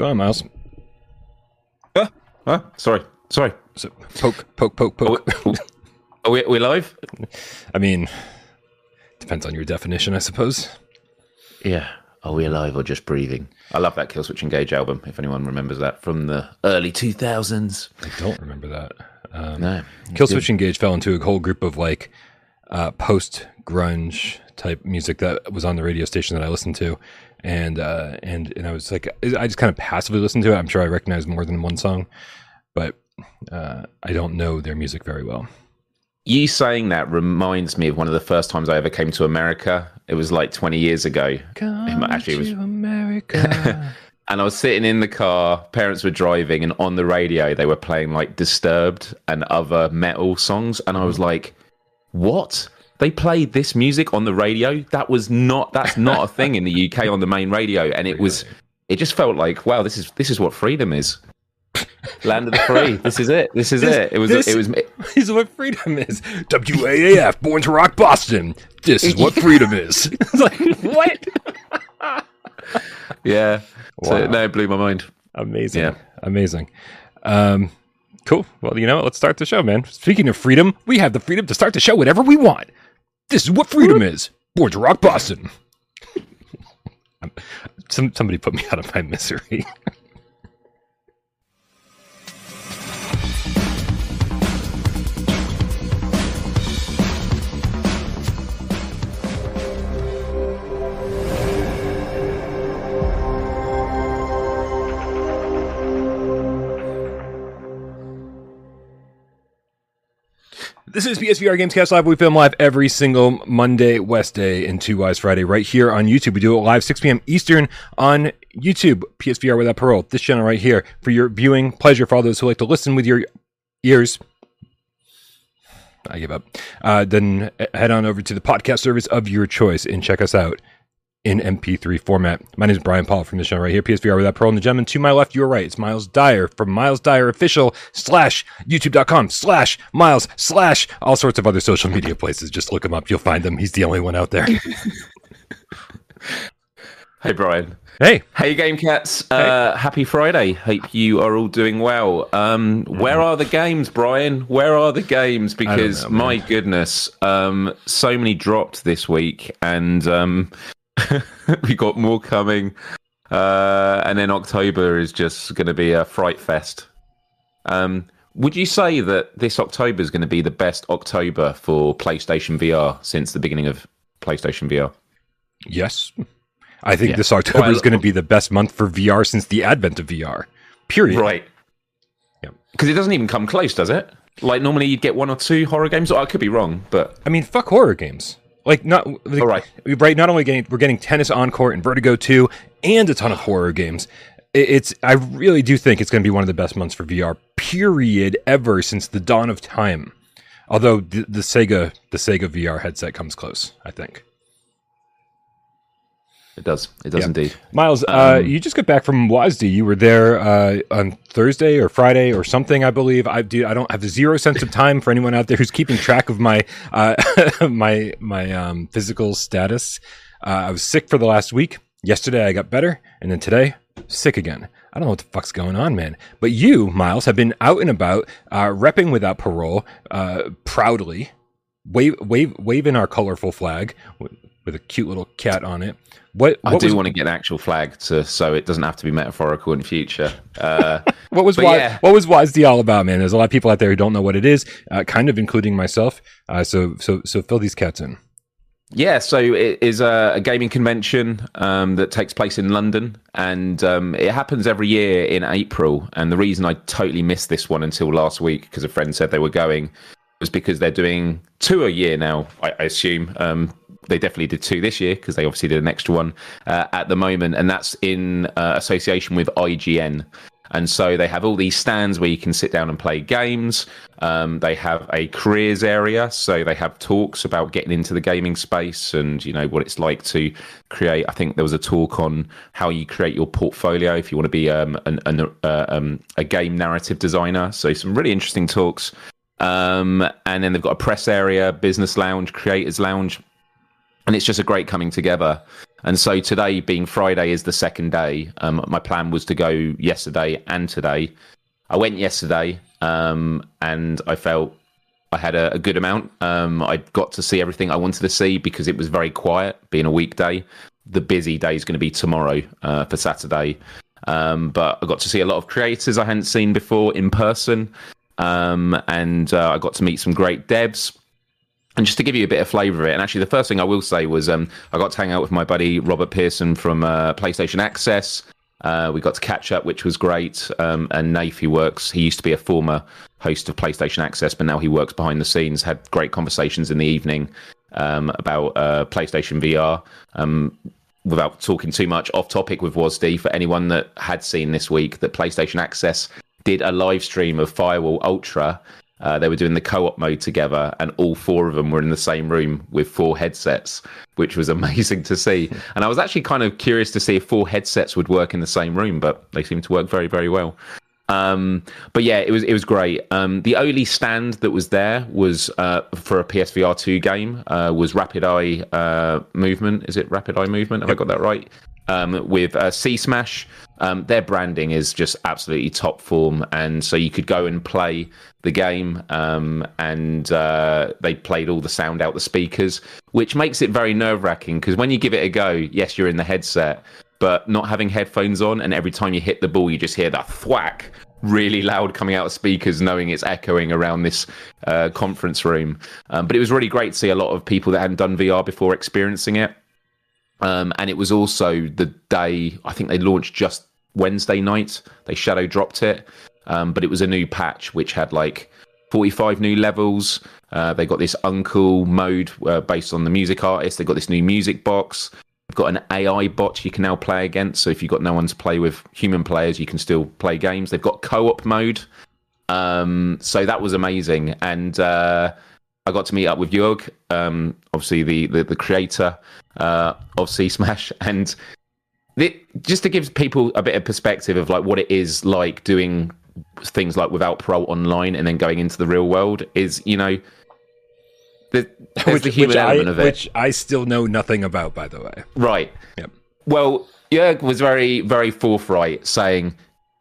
going on, Miles? Huh? Huh? Sorry. Sorry. So, poke, poke, poke, poke. Are we, are we, are we live? I mean, depends on your definition, I suppose. Yeah. Are we alive or just breathing? I love that Killswitch Engage album, if anyone remembers that from the early 2000s. I don't remember that. Um, No. Killswitch Engage fell into a whole group of like uh, post grunge type music that was on the radio station that I listened to, and uh, and and I was like, I just kind of passively listened to it. I'm sure I recognize more than one song, but uh, I don't know their music very well. You saying that reminds me of one of the first times I ever came to America. It was like 20 years ago. Come actually, it was- to America. And I was sitting in the car, parents were driving, and on the radio, they were playing like Disturbed and other metal songs. And I was like, what? They played this music on the radio? That was not, that's not a thing in the UK on the main radio. And it was, it just felt like, wow, this is, this is what freedom is. Land of the free. This is it. This is This- it. It was, this- it was, this is what freedom is. WAAF, born to rock Boston. This is what freedom is. it's like what? yeah. So, Wow. no, it blew my mind. Amazing. Yeah. Amazing. Um, cool. Well, you know what? Let's start the show, man. Speaking of freedom, we have the freedom to start the show whenever we want. This is what freedom is. To rock Boston. Some, somebody put me out of my misery. This is PSVR Gamescast Live. We film live every single Monday, West Day, and Two Wise Friday right here on YouTube. We do it live 6 p.m. Eastern on YouTube. PSVR without parole. This channel right here for your viewing pleasure for all those who like to listen with your ears. I give up. Uh, then head on over to the podcast service of your choice and check us out in MP3 format. My name is Brian Paul from the show right here, PSVR without parole and the gentleman to my left, your right. It's Miles Dyer from Miles Dyer Official slash YouTube.com slash Miles slash all sorts of other social media places. Just look him up. You'll find him. He's the only one out there. Hey, Brian. hey, Hey, Game Cats. Uh, happy Friday. Hope you are all doing well. Um, where are the games, Brian? Where are the games? Because, know, my goodness, um, so many dropped this week, and um, we got more coming. Uh, and then October is just going to be a fright fest. Um, would you say that this October is going to be the best October for PlayStation VR since the beginning of PlayStation VR? yes. I think Yeah. this October Well, is going to be the best month for VR since the advent of VR. Period. Right. Yep. Because it doesn't even come close, does it? Like normally you'd get one or two horror games. Or I could be wrong, but I mean, fuck horror games. Like not like, right. right. Not only getting we're getting Tennis On-Court and Vertigo two, and a ton of horror games. It- It's I really do think it's going to be one of the best months for VR. Period. Ever since the dawn of time. Although the, the Sega the Sega VR headset comes close, I think. It does. It does Yeah. indeed. Miles, uh, Um, you just got back from WASD. You were there uh, on Thursday or Friday or something, I believe. I do. I don't have zero sense of time for anyone out there who's keeping track of my uh, my my um, physical status. Uh, I was sick for the last week. Yesterday I got better, and then today sick again. I don't know what the fuck's going on, man. But you, Miles, have been out and about, uh, repping without parole, uh, proudly, wave, wave, waving our colorful flag with, a cute little cat on it. What, I do was, want to get an actual flag to so it doesn't have to be metaphorical in future. Uh, What was Wise, yeah. what was WASD all about, man? There's a lot of people out there who don't know what it is, uh, kind of including myself. Uh, so so so fill these cats in. yeah, so it is a, a gaming convention um, that takes place in London, and um, it happens every year in April. And the reason I totally missed this one until last week because a friend said they were going was because they're doing two a year now. I, I assume um, they definitely did two this year because they obviously did an extra one uh, at the moment, and that's in uh, association with IGN. And so they have all these stands where you can sit down and play games. Um, they have a careers area, so they have talks about getting into the gaming space and you know what it's like to create. I think there was a talk on how you create your portfolio if you want to be um, an, an, uh, um, a game narrative designer. So some really interesting talks. Um, and then they've got a press area, business lounge, creators lounge, and it's just a great coming together. And so today, being Friday, is the second day. Um, my plan was to go yesterday and today. I went yesterday, um, and I felt I had a, a good amount. Um, I got to see everything I wanted to see because it was very quiet, being a weekday. The busy day is going to be tomorrow uh, for Saturday. Um, but I got to see a lot of creators I hadn't seen before in person. Um, and uh, I got to meet some great devs. And just to give you a bit of flavour of it, and actually, the first thing I will say was um, I got to hang out with my buddy Robert Pearson from uh, PlayStation Access. Uh, we got to catch up, which was great. Um, and Nafe, who works, he used to be a former host of PlayStation Access, but now he works behind the scenes. Had great conversations in the evening um, about uh, PlayStation VR. Um, without talking too much off topic with WASD, for anyone that had seen this week that PlayStation Access did a live stream of Firewall Ultra. Uh, they were doing the co-op mode together, and all four of them were in the same room with four headsets, which was amazing to see. And I was actually kind of curious to see if four headsets would work in the same room, but they seemed to work very, very well. Um, but yeah, it was it was great. Um, the only stand that was there was uh, for a PSVR two game uh, was Rapid Eye uh, Movement. Is it Rapid Eye Movement? Have yep. I got that right? Um, with uh, C Smash, um, their branding is just absolutely top form, and so you could go and play the game, um, and uh, they played all the sound out the speakers, which makes it very nerve wracking because when you give it a go, yes, you're in the headset, but not having headphones on, and every time you hit the ball, you just hear that thwack really loud coming out of speakers, knowing it's echoing around this uh, conference room. Um, but it was really great to see a lot of people that hadn't done VR before experiencing it. Um, and it was also the day, I think they launched just Wednesday night. They shadow dropped it. Um, but it was a new patch which had like 45 new levels. Uh, they got this uncle mode uh, based on the music artist. They got this new music box. They've got an AI bot you can now play against. So if you've got no one to play with human players, you can still play games. They've got co-op mode. Um, so that was amazing. And uh, I got to meet up with Jörg, um, obviously the, the, the creator uh, of C Smash. And just to give people a bit of perspective of like what it is like doing things like without parole online and then going into the real world is, you know, the, which, the human element I, of it, which I still know nothing about, by the way. Right. Yep. Well, Jörg was very, very forthright, saying,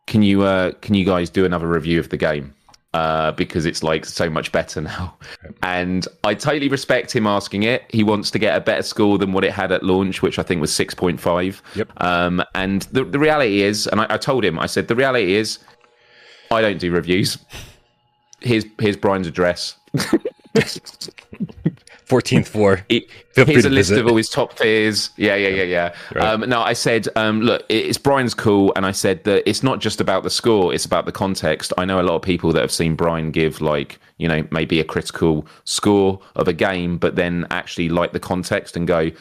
"Can you, uh, can you guys do another review of the game?" Uh, because it's like so much better now. And I totally respect him asking it. He wants to get a better score than what it had at launch, which I think was 6.5. Yep. Um, and the, the reality is, and I, I told him, I said, the reality is, I don't do reviews. Here's, here's Brian's address. 14th floor. here's a list visit. of all his top tiers. Yeah, yeah, yeah, yeah. Right. Um, no, I said, um, look, it's Brian's cool, and I said that it's not just about the score; it's about the context. I know a lot of people that have seen Brian give like, you know, maybe a critical score of a game, but then actually like the context and go,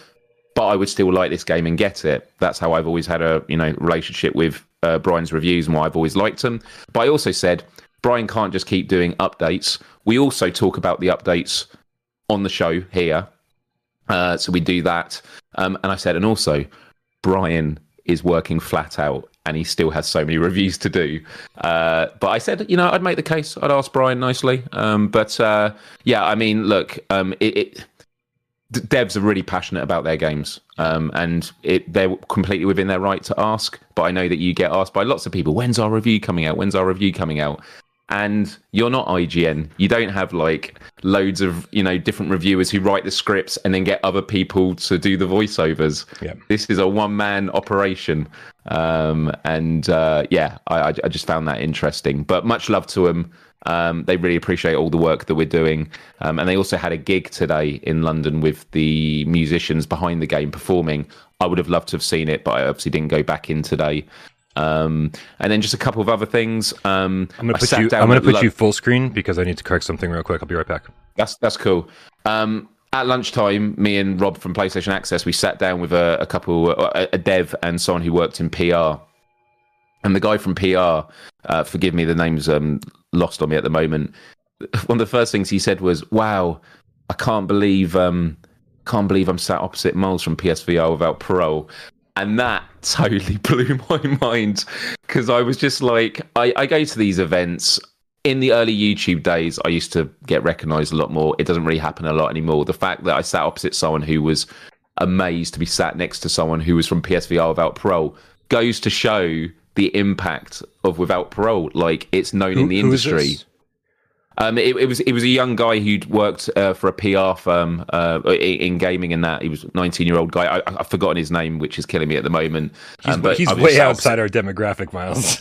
but I would still like this game and get it. That's how I've always had a you know relationship with uh, Brian's reviews and why I've always liked them. But I also said Brian can't just keep doing updates. We also talk about the updates on the show here. Uh, so we do that. Um, and I said, and also, Brian is working flat out and he still has so many reviews to do. Uh, but I said, you know, I'd make the case. I'd ask Brian nicely. Um, but uh, yeah, I mean, look, um, it, it, devs are really passionate about their games, um, and it, they're completely within their right to ask. But I know that you get asked by lots of people, "When's our review coming out? When's our review coming out?" And you're not IGN. You don't have like loads of you know different reviewers who write the scripts and then get other people to do the voiceovers. Yeah. This is a one man operation, um, and uh, yeah, I, I, just found that interesting. But much love to them. Um, they really appreciate all the work that we're doing, um, and they also had a gig today in London with the musicians behind the game performing. I would have loved to have seen it, but I obviously didn't go back in today. Um, and then just a couple of other things. Um, I'm gonna put you. I'm gonna put lo- you full screen because I need to correct something real quick. I'll be right back. That's that's cool. Um, at lunchtime, me and Rob from PlayStation Access, we sat down with a, a couple, a, a, dev and someone who worked in PR. And the guy from PR, uh, forgive me, the name's um, lost on me at the moment. One of the first things he said was, "Wow, I can't believe." Um, can't believe I'm sat opposite Moles from PSVR without parole. And that totally blew my mind because I was just like, I, I go to these events in the early YouTube days, I used to get recognized a lot more. It doesn't really happen a lot anymore. The fact that I sat opposite someone who was amazed to be sat next to someone who was from PSVR without parole. Goes to show the impact of without parole. Like it's known Who- in the industry. Um, it, it was it was a young guy who'd worked uh, for a PR firm uh, in, in gaming, and that he was 19 year old guy. I, I've forgotten his name, which is killing me at the moment. He's, Um, but he's way sat outside our demographic, Miles.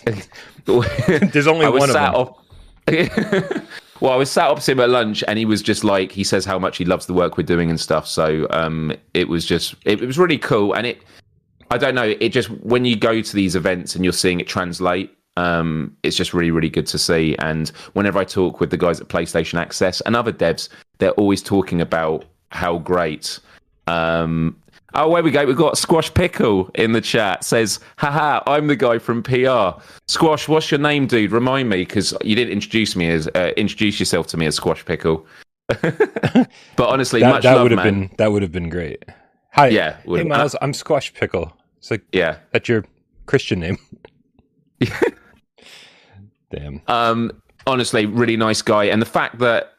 There's only one of them. op- well, I was sat opposite him at lunch, and he was just like he says how much he loves the work we're doing and stuff. So um, it was just it, it was really cool, and it I don't know it just when you go to these events and you're seeing it translate. Um, it's just really, really good to see. And whenever I talk with the guys at PlayStation Access and other devs, they're always talking about how great. Um, oh, where we go. We've got Squash Pickle in the chat. Says, haha, I'm the guy from PR. Squash, what's your name, dude? Remind me, because you didn't introduce me as uh, introduce yourself to me as Squash Pickle. but honestly, That, much that love, would have man. been that would have been great. Hi, Yeah, Hey, Miles. I'm Squash Pickle. It's like Yeah. that's your Christian name. Damn. Um, honestly, really nice guy, and the fact that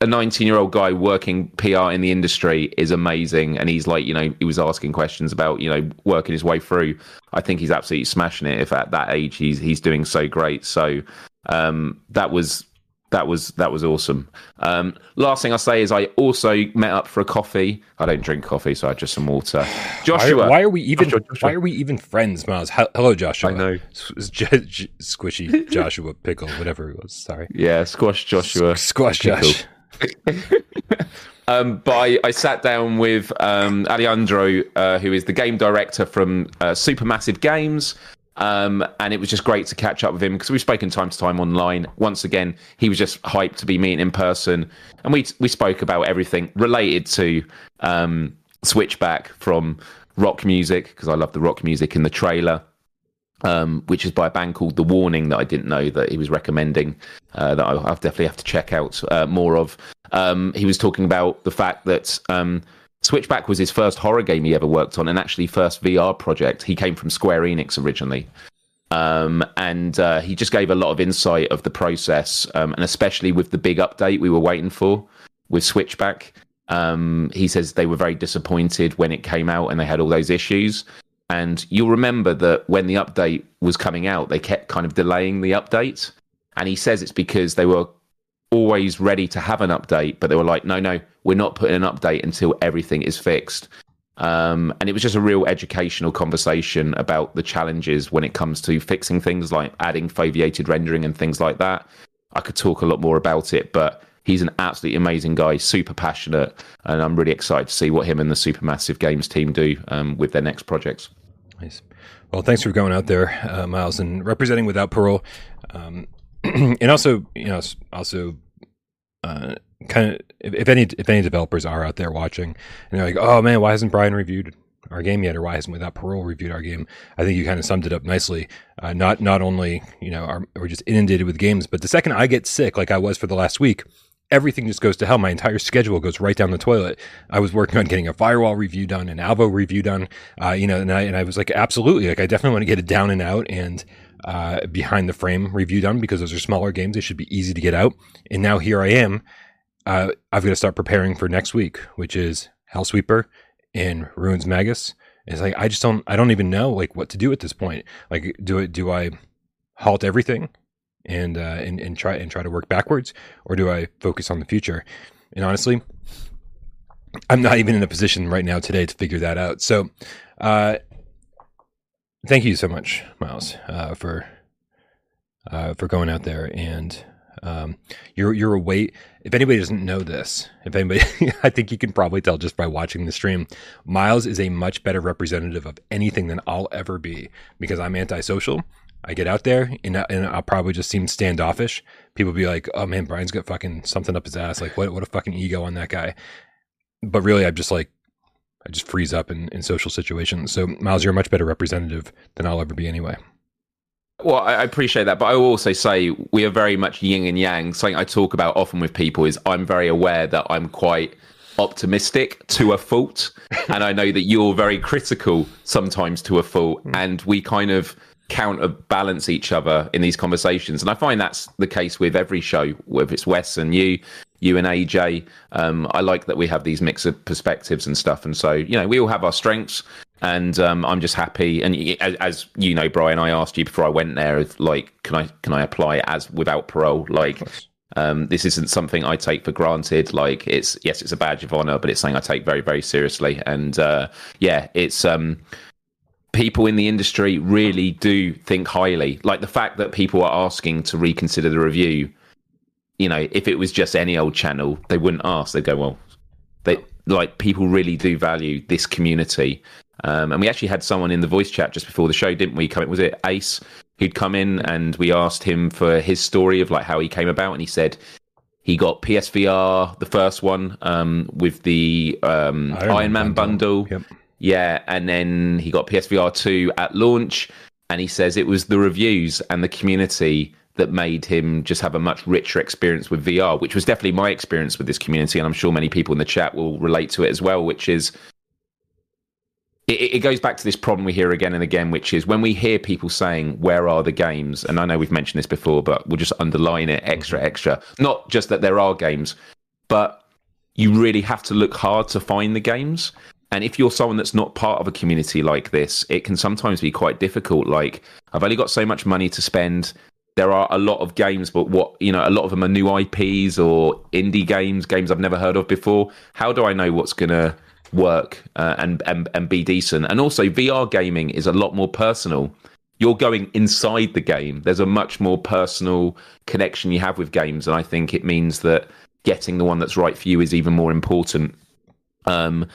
a 19 year old guy working PR in the industry is amazing, and he's like, you know, he was asking questions about, you know, working his way through. I think he's absolutely smashing it. If at that age he's he's doing so great, so um, that was that was that was awesome. Um, last thing I'll say is I also met up for a coffee. I don't drink coffee, so I had just some water. Joshua, why are we even? Joshua, Joshua. Why are we even friends, Miles? Hel- Hello, Joshua. I know. S- J- J- squishy Joshua Pickle, whatever it was. Sorry. yeah, squash Joshua. Squash Pickle. Josh. Um, but I, I sat down with um, Alejandro, uh, who is the game director from uh, Supermassive Games. Um, and it was just great to catch up with him because we've spoken time to time online. Once again, he was just hyped to be meeting in person, and we we spoke about everything related to um, Switchback from rock music because I love the rock music in the trailer um, which is by a band called The Warning that I didn't know that he was recommending. Uh, that I, I definitely have to check out uh, more of. Um, he was talking about the fact that um, Switchback was his first horror game he ever worked on, and actually first VR project. He came from Square Enix originally. Um, and uh, he just gave a lot of insight of the process, um, and especially with the big update we were waiting for with Switchback. Um, he says they were very disappointed when it came out and they had all those issues. And you'll remember that when the update was coming out, they kept kind of delaying the update. And he says it's because they were always ready to have an update, but they were like, no, no, we're not putting an update until everything is fixed. Um, and it was just a real educational conversation about the challenges when it comes to fixing things like adding foveated rendering and things like that. I could talk a lot more about it, but he's an absolutely amazing guy, super passionate, and I'm really excited to see what him and the Supermassive Games team do um, with their next projects. Nice. Well, thanks for going out there, uh, Miles, and representing without parole, um, and also, you know, also, uh, kind of, if, any, if any developers are out there watching, and they're like, "Oh man, why hasn't Brian reviewed our game yet, or why hasn't without parole reviewed our game?" I think you kind of summed it up nicely. Uh, not, not only, you know, are we're just inundated with games, but the second I get sick, like I was for the last week. Everything just goes to hell. My entire schedule goes right down the toilet. I was working on getting a firewall review done, an Alvo review done, uh, you know, and I, and I was like, absolutely, like I definitely want to get it down and out and uh, behind the frame review done because those are smaller games. They should be easy to get out. And now here I am. Uh, I've got to start preparing for next week, which is Hellsweeper and Ruins Magus. It's like I just don't, I don't even know like what to do at this point. Like, do it? Do I halt everything and uh, and and try and try to work backwards, or do I focus on the future? And honestly, I'm not even in a position right now today to figure that out. So, uh, thank you so much, Miles, uh, for uh, for going out there and um, you're you're a weight. If anybody doesn't know this, if anybody, I think you can probably tell just by watching the stream. Miles is a much better representative of anything than I'll ever be because I'm antisocial. I get out there and, I, and I'll probably just seem standoffish. People be like, "Oh man, Brian's got fucking something up his ass. Like, what what a fucking ego on that guy." But really, I'm just like, I just freeze up in, in social situations. So Miles, you're a much better representative than I'll ever be anyway. Well, I appreciate that, but I will also say we are very much yin and yang. Something I talk about often with people is I'm very aware that I'm quite optimistic to a fault, and I know that you're very critical sometimes to a fault, and we kind of counterbalance each other in these conversations. And I find that's the case with every show, whether it's Wes and you, you and AJ. Um, I like that we have these mix of perspectives and stuff, and so you know we all have our strengths, and um, I'm just happy. And as, as, you know, Brian, I asked you before I went there, if, like, can I can I apply as without parole? Like, um, this isn't something I take for granted. Like, it's yes, it's a badge of honor, but it's something I take very very seriously. And uh, yeah, it's um, people in the industry really do think highly. Like the fact that people are asking to reconsider the review you know, if it was just any old channel, they wouldn't ask. They'd go, well, they like people really do value this community. Um, and we actually had someone in the voice chat just before the show, didn't we? Come, in, was it Ace who'd come in and we asked him for his story of like how he came about, and he said he got PSVR, the first one, um, with the um, Iron, Iron, Man, bundle. bundle. Yep. Yeah, and then he got PSVR two at launch, and he says it was the reviews and the community that made him just have a much richer experience with VR, which was definitely my experience with this community, and I'm sure many people in the chat will relate to it as well. Which is, it, it, goes back to this problem we hear again and again, which is when we hear people saying, "Where are the games?" and I know we've mentioned this before, but we'll just underline it extra, mm-hmm. extra. Not just that there are games, but you really have to look hard to find the games. And if you're someone that's not part of a community like this, it can sometimes be quite difficult. Like, I've only got so much money to spend there are a lot of games, but what you know, a lot of them are new IPs or indie games, games I've never heard of before. How do I know what's gonna work uh, and and and be decent? And also, VR gaming is a lot more personal. You're going inside the game. There's a much more personal connection you have with games, and I think it means that getting the one that's right for you is even more important. Um,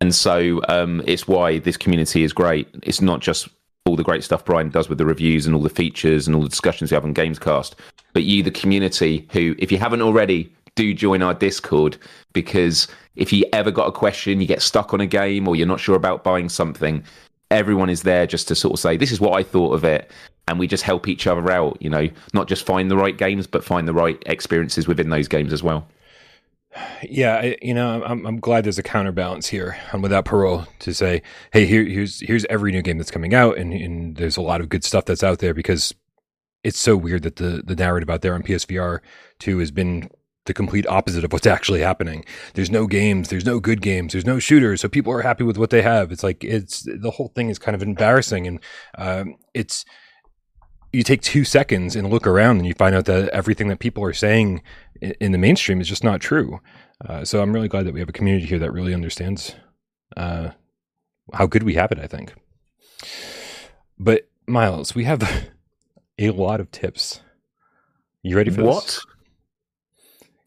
and so um, it's why this community is great. It's not just all the great stuff Brian does with the reviews and all the features and all the discussions we have on Gamescast. But you, the community, who, if you haven't already, do join our Discord because if you ever got a question, you get stuck on a game or you're not sure about buying something, everyone is there just to sort of say, this is what I thought of it. And we just help each other out, you know, not just find the right games, but find the right experiences within those games as well. Yeah, I, you know, I'm, I'm glad there's a counterbalance here I'm Without Parole to say, hey, here, here's here's every new game that's coming out, and, and there's a lot of good stuff that's out there because it's so weird that the the narrative out there on PSVR two has been the complete opposite of what's actually happening. There's no games, there's no good games, there's no shooters, so people are happy with what they have. It's like it's the whole thing is kind of embarrassing, and um, it's you take two seconds and look around and you find out that everything that people are saying in the mainstream is just not true. Uh, so I'm really glad that we have a community here that really understands uh, how good we have it. I think. But Miles, we have a lot of tips. You ready for what? This?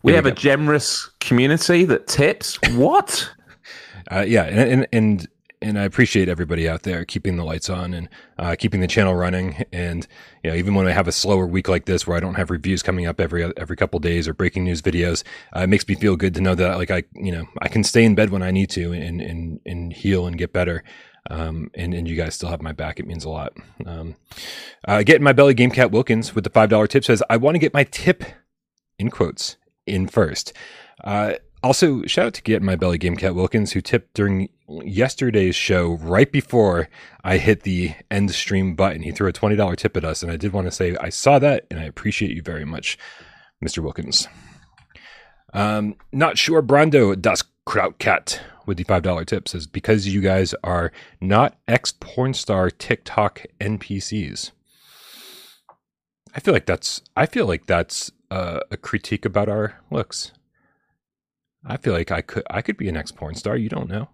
We have a generous community that tips. What? uh, yeah, and, and, and and I appreciate everybody out there keeping the lights on and uh, keeping the channel running. And you know, even when I have a slower week like this, where I don't have reviews coming up every every couple days or breaking news videos, uh, it makes me feel good to know that like I you know I can stay in bed when I need to and and and heal and get better. Um, and, and you guys still have my back. It means a lot. Um, uh, get my belly, Game Cat Wilkins with the $5 tip says, I want to get my tip in quotes in first. Uh, also, shout out to Get My Belly Game Cat Wilkins, who tipped during yesterday's show right before I hit the end stream button. He threw a $20 tip at us, and I did want to say I saw that, and I appreciate you very much, Mr. Wilkins. Um, not sure Brando Das Krautcat with the $5 tip says, because you guys are not ex porn star TikTok NPCs. I feel like that's I feel like that's uh, a critique about our looks. I feel like I could I could be an ex porn star. You don't know.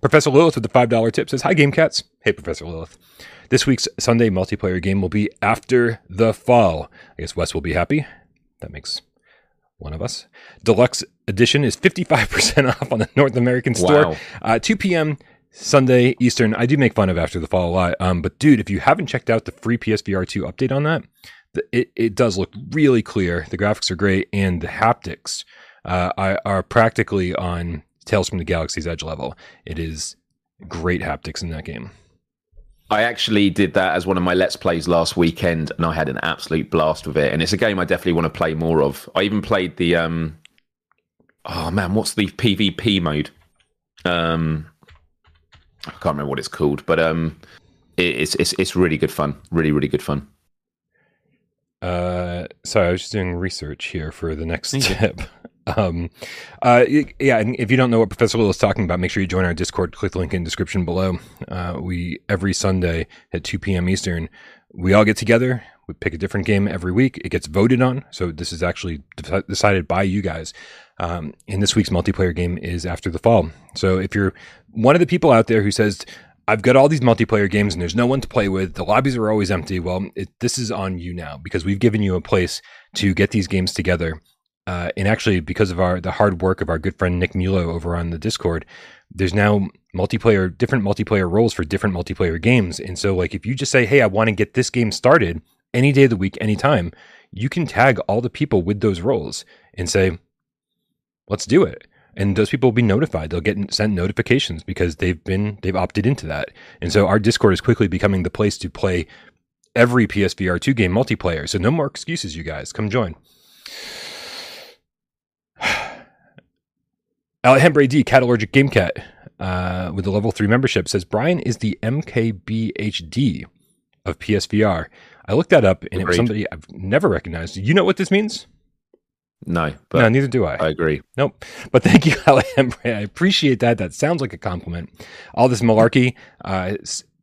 Professor Lilith with the $5 tip says, Hi, Game Cats. Hey, Professor Lilith. This week's Sunday multiplayer game will be After the Fall. I guess Wes will be happy. That makes one of us. Deluxe edition is 55% off on the North American store. Wow. Uh, 2 p.m. Sunday Eastern. I do make fun of After the Fall a lot. Um, but dude, if you haven't checked out the free PSVR 2 update on that, it, it does look really clear. The graphics are great, and the haptics uh, are, are practically on Tales from the Galaxy's Edge level. It is great haptics in that game. I actually did that as one of my Let's Plays last weekend, and I had an absolute blast with it. And it's a game I definitely want to play more of. I even played the um, oh man, what's the PvP mode? Um, I can't remember what it's called, but um, it, it's it's it's really good fun. Really, really good fun. Uh, sorry, I was just doing research here for the next tip. Um, uh, yeah, and if you don't know what Professor Lilith is talking about, make sure you join our Discord. Click the link in the description below. Uh, we every Sunday at 2 p.m. Eastern, we all get together. We pick a different game every week. It gets voted on, so this is actually de- decided by you guys. Um, and this week's multiplayer game is After the Fall. So if you're one of the people out there who says, I've got all these multiplayer games and there's no one to play with. The lobbies are always empty. Well, it, this is on you now because we've given you a place to get these games together. Uh, and actually, because of our the hard work of our good friend Nick Mulo over on the Discord, there's now multiplayer, different multiplayer roles for different multiplayer games. And so, like, if you just say, "Hey, I want to get this game started any day of the week, anytime," you can tag all the people with those roles and say, "Let's do it." And those people will be notified they'll get sent notifications because they've been they've opted into that and so our discord is quickly becoming the place to play every psvr 2 game multiplayer so no more excuses you guys come join Alhambra D, Cat Allergic Game Cat, uh, with the level three membership, says Brian is the MKBHD of PSVR. I looked that up and Agreed. it was somebody I've never recognized. You know what this means? No, but no, neither do I. I agree. Nope. But thank you, Alhambra. I appreciate that. That sounds like a compliment. All this malarkey uh,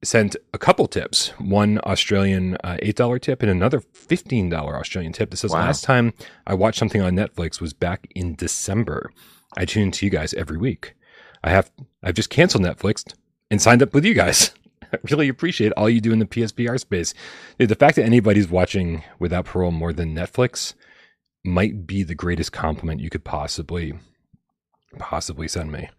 sent a couple tips. One Australian uh, eight dollar tip and another fifteen dollar Australian tip. This says wow. last time I watched something on Netflix was back in December. I tune into you guys every week. I have I've just canceled Netflix and signed up with you guys. I really appreciate all you do in the PSVR space. Dude, the fact that anybody's watching without parole more than Netflix might be the greatest compliment you could possibly possibly send me.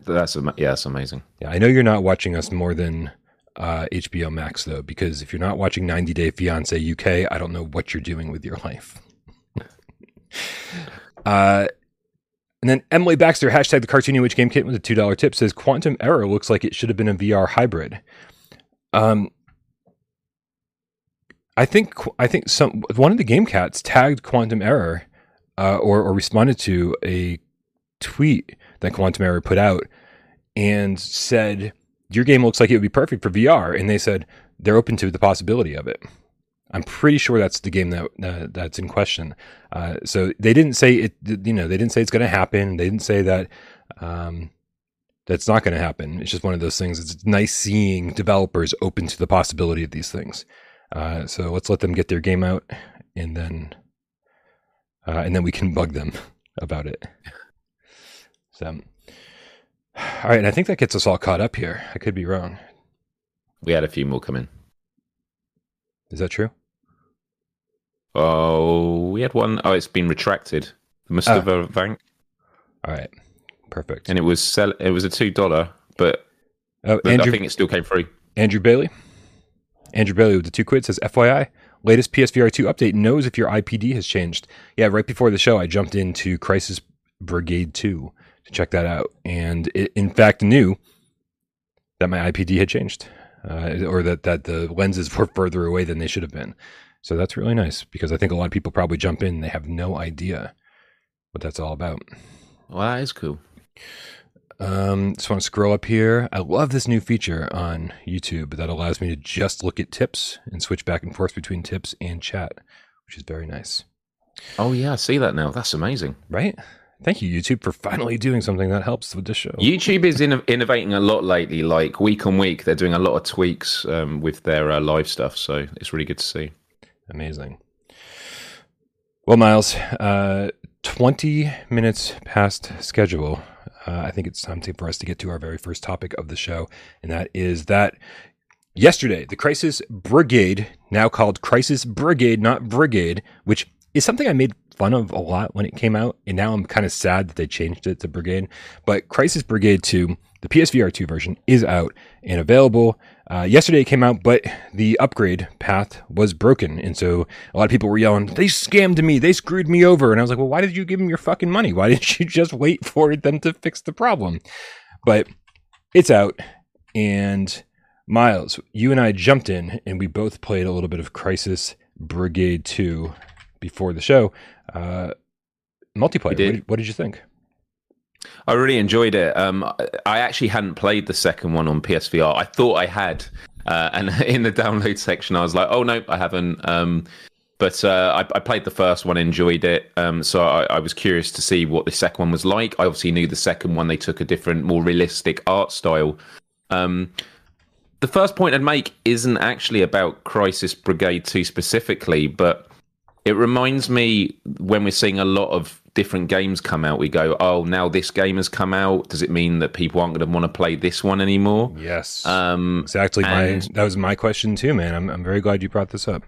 That's yeah, that's amazing. Yeah, I know you're not watching us more than uh, HBO Max though, because if you're not watching 90 Day Fiance UK, I don't know what you're doing with your life. uh, and then Emily Baxter, hashtag the cartoony witch game kit with a two dollar tip says quantum error looks like it should have been a VR hybrid. Um, I think I think some one of the game cats tagged Quantum Error uh, or or responded to a tweet that Quantum Error put out and said your game looks like it would be perfect for VR, and they said they're open to the possibility of it. I'm pretty sure that's the game that uh, that's in question. Uh, so they didn't say it. You know, they didn't say it's going to happen. They didn't say that um, that's not going to happen. It's just one of those things. It's nice seeing developers open to the possibility of these things. Uh, so let's let them get their game out, and then uh, and then we can bug them about it. So, all right, and I think that gets us all caught up here. I could be wrong. We had a few more come in. Is that true? Oh, we had one. Oh, it's been retracted. Mustafa oh. Vank. All right, perfect. And it was sell. It was a two dollar, but, oh, Andrew, I think it still came free. Andrew Bailey. Andrew Bailey with the two quid says, FYI, latest PSVR 2 update knows if your IPD has changed. Yeah, right before the show, I jumped into Crisis Brigade 2 to check that out. And it, in fact, knew that my IPD had changed uh, or that, that the lenses were further away than they should have been. So that's really nice because I think a lot of people probably jump in and they have no idea what that's all about. Well, that is cool. Um, just want to scroll up here. I love this new feature on YouTube that allows me to just look at tips and switch back and forth between tips and chat, which is very nice. Oh yeah, I see that now. That's amazing. Right? Thank you, YouTube, for finally doing something that helps with this show. YouTube is in- innovating a lot lately. Like week on week, they're doing a lot of tweaks um, with their uh, live stuff. So it's really good to see. Amazing. Well, Miles, uh, 20 minutes past schedule uh, I think it's time to, for us to get to our very first topic of the show, and that is that yesterday the Crisis Brigade, now called Crisis Brigade, not Brigade, which is something I made fun of a lot when it came out, and now I'm kind of sad that they changed it to Brigade. But Crisis Brigade 2, the PSVR 2 version, is out and available. Uh, yesterday it came out, but the upgrade path was broken. And so a lot of people were yelling, they scammed me, they screwed me over. And I was like, well, why did you give them your fucking money? Why didn't you just wait for them to fix the problem? But it's out. And Miles, you and I jumped in and we both played a little bit of Crisis Brigade 2 before the show. Uh, multiplayer. What, what did you think? I really enjoyed it. Um, I actually hadn't played the second one on PSVR. I thought I had, uh, and in the download section, I was like, "Oh no, I haven't." Um, but uh, I, I, played the first one, enjoyed it. Um, so I, I, was curious to see what the second one was like. I obviously knew the second one they took a different, more realistic art style. Um, the first point I'd make isn't actually about Crisis Brigade 2 specifically, but it reminds me when we're seeing a lot of different games come out, we go, oh, now this game has come out. Does it mean that people aren't going to want to play this one anymore? Yes. Um, exactly. And, my that was my question too, man. I'm I'm very glad you brought this up.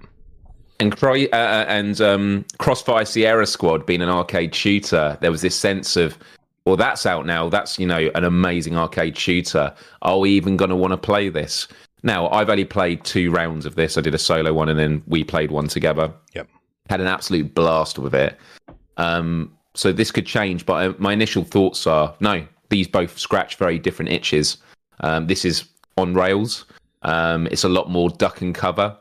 And uh, uh, and um, Crossfire Sierra Squad being an arcade shooter, there was this sense of, well, that's out now. That's you know an amazing arcade shooter. Are we even going to want to play this? Now, I've only played two rounds of this. I did a solo one, and then we played one together. Yep. Had an absolute blast with it. Um, so this could change, but my initial thoughts are no. These both scratch very different itches. Um, this is on rails. Um, it's a lot more duck and cover,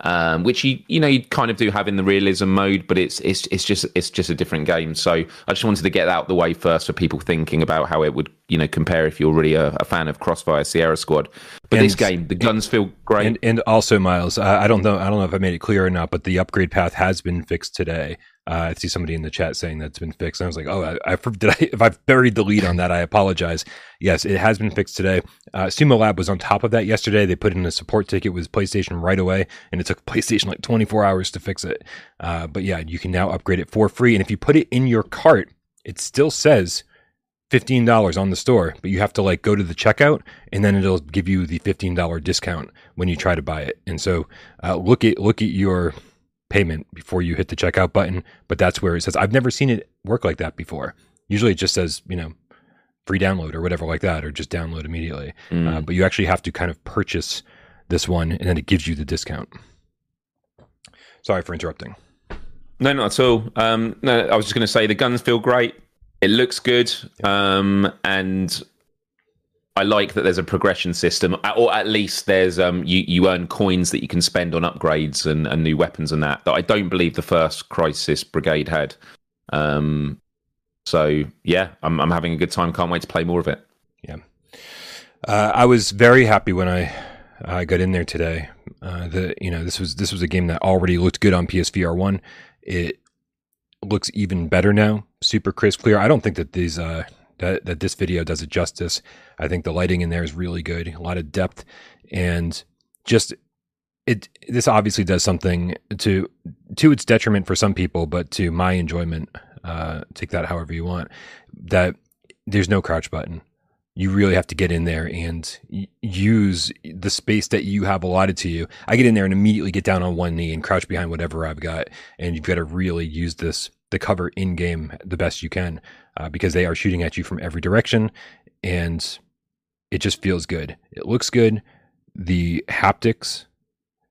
um, which you you know you kind of do have in the realism mode, but it's it's it's just it's just a different game. So I just wanted to get that out the way first for people thinking about how it would you know compare if you're really a, a fan of Crossfire Sierra Squad. But and, this game, the guns feel great, and, and also Miles, I, I don't know I don't know if I made it clear or not, but the upgrade path has been fixed today. Uh, I see somebody in the chat saying that's been fixed. And I was like, oh, I, I did I, if I've buried the lead on that, I apologize. Yes, it has been fixed today. Uh, Sumalab was on top of that yesterday. They put in a support ticket with PlayStation right away, and it took PlayStation like 24 hours to fix it. Uh, but yeah, you can now upgrade it for free. And if you put it in your cart, it still says $15 on the store, but you have to like go to the checkout and then it'll give you the $15 discount when you try to buy it. And so uh, look at look at your payment before you hit the checkout button. But that's where it says, I've never seen it work like that before. Usually it just says, you know, free download or whatever like that, or just download immediately. Mm. Uh, but you actually have to kind of purchase this one and then it gives you the discount. Sorry for interrupting. No, not at all. Um, no, I was just going to say the guns feel great. It looks good. Um, and I like that there's a progression system, or at least there's um, you you earn coins that you can spend on upgrades and, and new weapons and that. That I don't believe the first Crisis Brigade had. Um, so yeah, I'm I'm having a good time. Can't wait to play more of it. Yeah, uh, I was very happy when I I got in there today. Uh, the you know this was this was a game that already looked good on PSVR one. It looks even better now, super crisp, clear. I don't think that these uh, that, that this video does it justice. I think the lighting in there is really good, a lot of depth, and just it. This obviously does something to to its detriment for some people, but to my enjoyment, uh, take that however you want. That there's no crouch button. You really have to get in there and use the space that you have allotted to you. I get in there and immediately get down on one knee and crouch behind whatever I've got, and you've got to really use this the cover in game the best you can uh, because they are shooting at you from every direction and it just feels good. It looks good. The haptics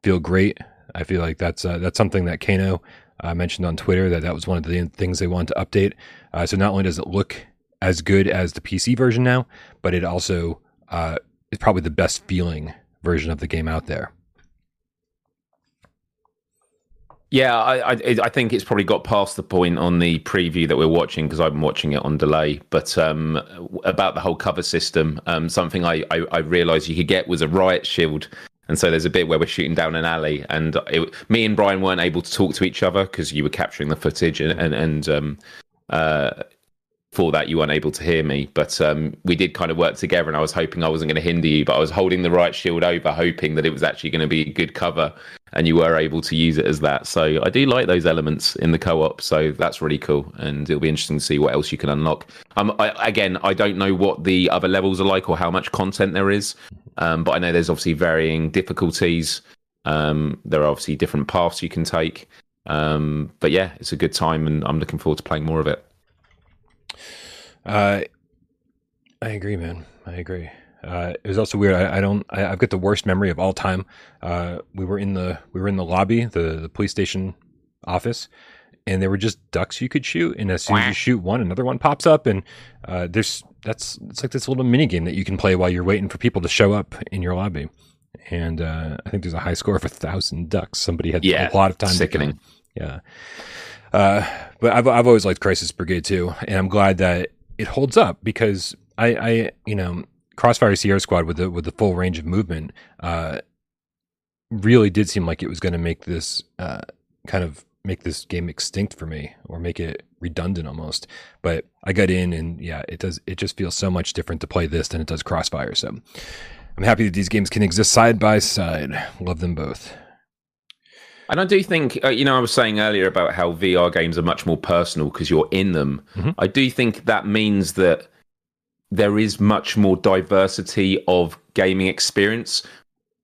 feel great. I feel like that's uh, that's something that Kano uh, mentioned on Twitter that that was one of the things they wanted to update. Uh, so not only does it look as good as the PC version now, but it also uh, is probably the best feeling version of the game out there. Yeah, I, I, I think it's probably got past the point on the preview that we're watching because I've been watching it on delay. But um, about the whole cover system, um, something I, I, I realised you could get was a riot shield. And so there's a bit where we're shooting down an alley, and it, me and Brian weren't able to talk to each other because you were capturing the footage, and and, and um, uh, for that you weren't able to hear me but um, we did kind of work together and i was hoping i wasn't going to hinder you but i was holding the right shield over hoping that it was actually going to be good cover and you were able to use it as that. So i do like those elements in the co-op so that's really cool and it'll be interesting to see what else you can unlock. Um, I, again i don't know what the other levels are like or how much content there is um, but i know there's obviously varying difficulties. Um, there are obviously different paths you can take. Um, but yeah it's a good time and i'm looking forward to playing more of it uh, I agree, man. I agree. Uh, it was also weird. I, I don't. I, have got the worst memory of all time. Uh, we were in the we were in the lobby, the the police station office, and there were just ducks you could shoot. And as soon as you shoot one, another one pops up, and uh, there's that's it's like this little mini game that you can play while you're waiting for people to show up in your lobby. And uh, I think there's a high score of a thousand ducks. Somebody had yeah, a lot of time. Sickening. Yeah. But I've I've always liked Crisis Brigade too, and I'm glad that it holds up because I, I you know Crossfire Sierra Squad with the with the full range of movement uh, really did seem like it was going to make this uh, kind of make this game extinct for me or make it redundant almost. But I got in and yeah, it does it just feels so much different to play this than it does Crossfire. So I'm happy that these games can exist side by side. Love them both. And I do think, uh, you know, I was saying earlier about how VR games are much more personal because you're in them. Mm-hmm. I do think that means that there is much more diversity of gaming experience.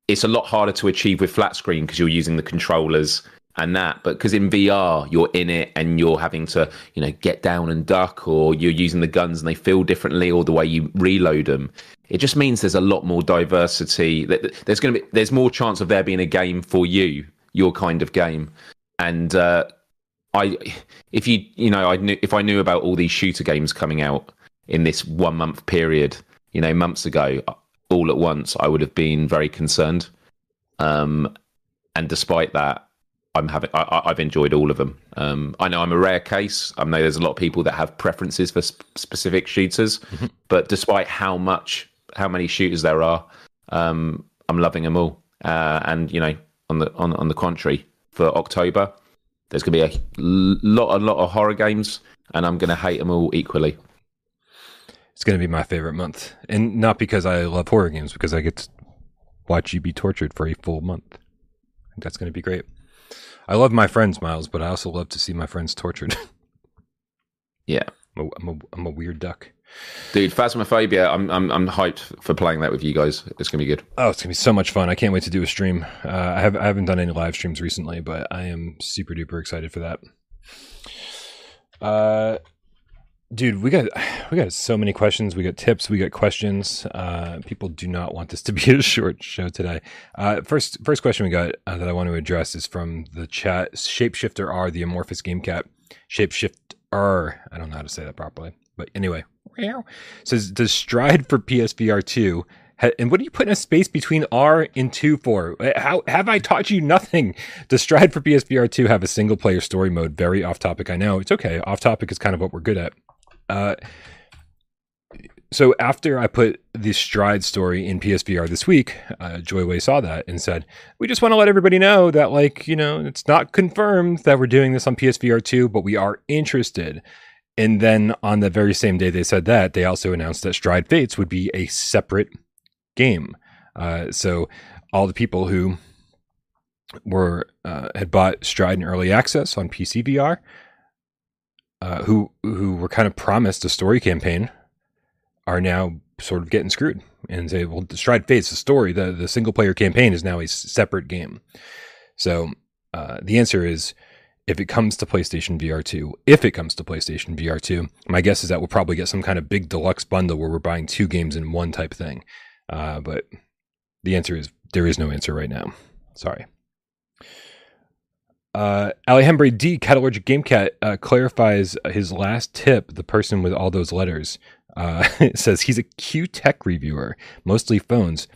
It's a lot harder to achieve with flat screen because you're using the controllers and that but because in vr you're in it and you're having to you know get down and duck or you're using the guns and they feel differently or the way you reload them it just means there's a lot more diversity there's going to be there's more chance of there being a game for you your kind of game and uh, i if you you know i knew if i knew about all these shooter games coming out in this one month period you know months ago all at once i would have been very concerned um and despite that I'm having I, have enjoyed all of them. Um, I know I'm a rare case. I know there's a lot of people that have preferences for sp- specific shooters, mm-hmm. but despite how much how many shooters there are, um, I'm loving them all. Uh, and you know, on the on on the contrary, for October, there's going to be a lot a lot of horror games, and I'm going to hate them all equally. It's going to be my favorite month, and not because I love horror games, because I get to watch you be tortured for a full month. I think that's going to be great. I love my friends, Miles, but I also love to see my friends tortured. yeah, I'm a, I'm a, I'm a weird duck. Dude, Phasmophobia, I'm I'm I'm hyped for playing that with you guys. It's gonna be good. Oh, it's gonna be so much fun! I can't wait to do a stream. Uh, I have I haven't done any live streams recently, but I am super duper excited for that. Uh, dude we got we got so many questions we got tips we got questions uh, people do not want this to be a short show today uh, first first question we got uh, that i want to address is from the chat shapeshifter r the amorphous game cat shapeshifter i don't know how to say that properly but anyway says does stride for psvr 2 and what are you putting a space between R and 2 for? How have I taught you nothing? Does Stride for PSVR 2 have a single player story mode? Very off topic, I know. It's okay. Off topic is kind of what we're good at. Uh, so after I put the Stride story in PSVR this week, uh, Joyway saw that and said, "We just want to let everybody know that, like, you know, it's not confirmed that we're doing this on PSVR 2, but we are interested." And then on the very same day they said that, they also announced that Stride Fates would be a separate game. Uh, so all the people who were uh, had bought Stride in early access on PC VR uh, who who were kind of promised a story campaign are now sort of getting screwed and say, well, Stride Fates, the story, the the single player campaign is now a separate game. So uh, the answer is, if it comes to PlayStation VR two, if it comes to PlayStation VR two, my guess is that we'll probably get some kind of big deluxe bundle where we're buying two games in one type thing. Uh, but the answer is there is no answer right now. Sorry. Uh, Alejandro D. Catalytic Game Cat uh, clarifies his last tip. The person with all those letters uh, says he's a Q Tech reviewer, mostly phones,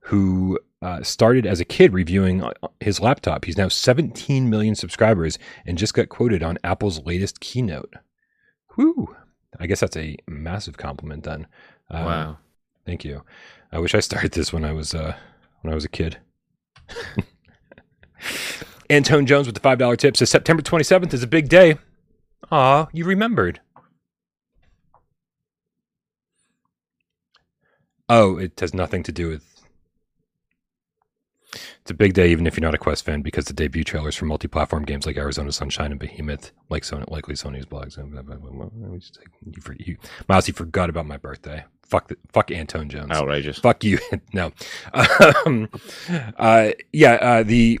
who uh, started as a kid reviewing uh, his laptop. He's now 17 million subscribers and just got quoted on Apple's latest keynote. Whoo! I guess that's a massive compliment then. Um, wow. Thank you. I wish I started this when I was uh, when I was a kid. Antone Jones with the $5 tip says September 27th is a big day. Aw, you remembered. Oh, it has nothing to do with. It's a big day, even if you're not a Quest fan, because the debut trailers for multi-platform games like Arizona Sunshine and Behemoth, like Sony, likely Sony's blogs. You, you, Miles, you forgot about my birthday. Fuck, the, fuck Antone Jones. Outrageous. Fuck you. no. Um, uh, yeah, uh, the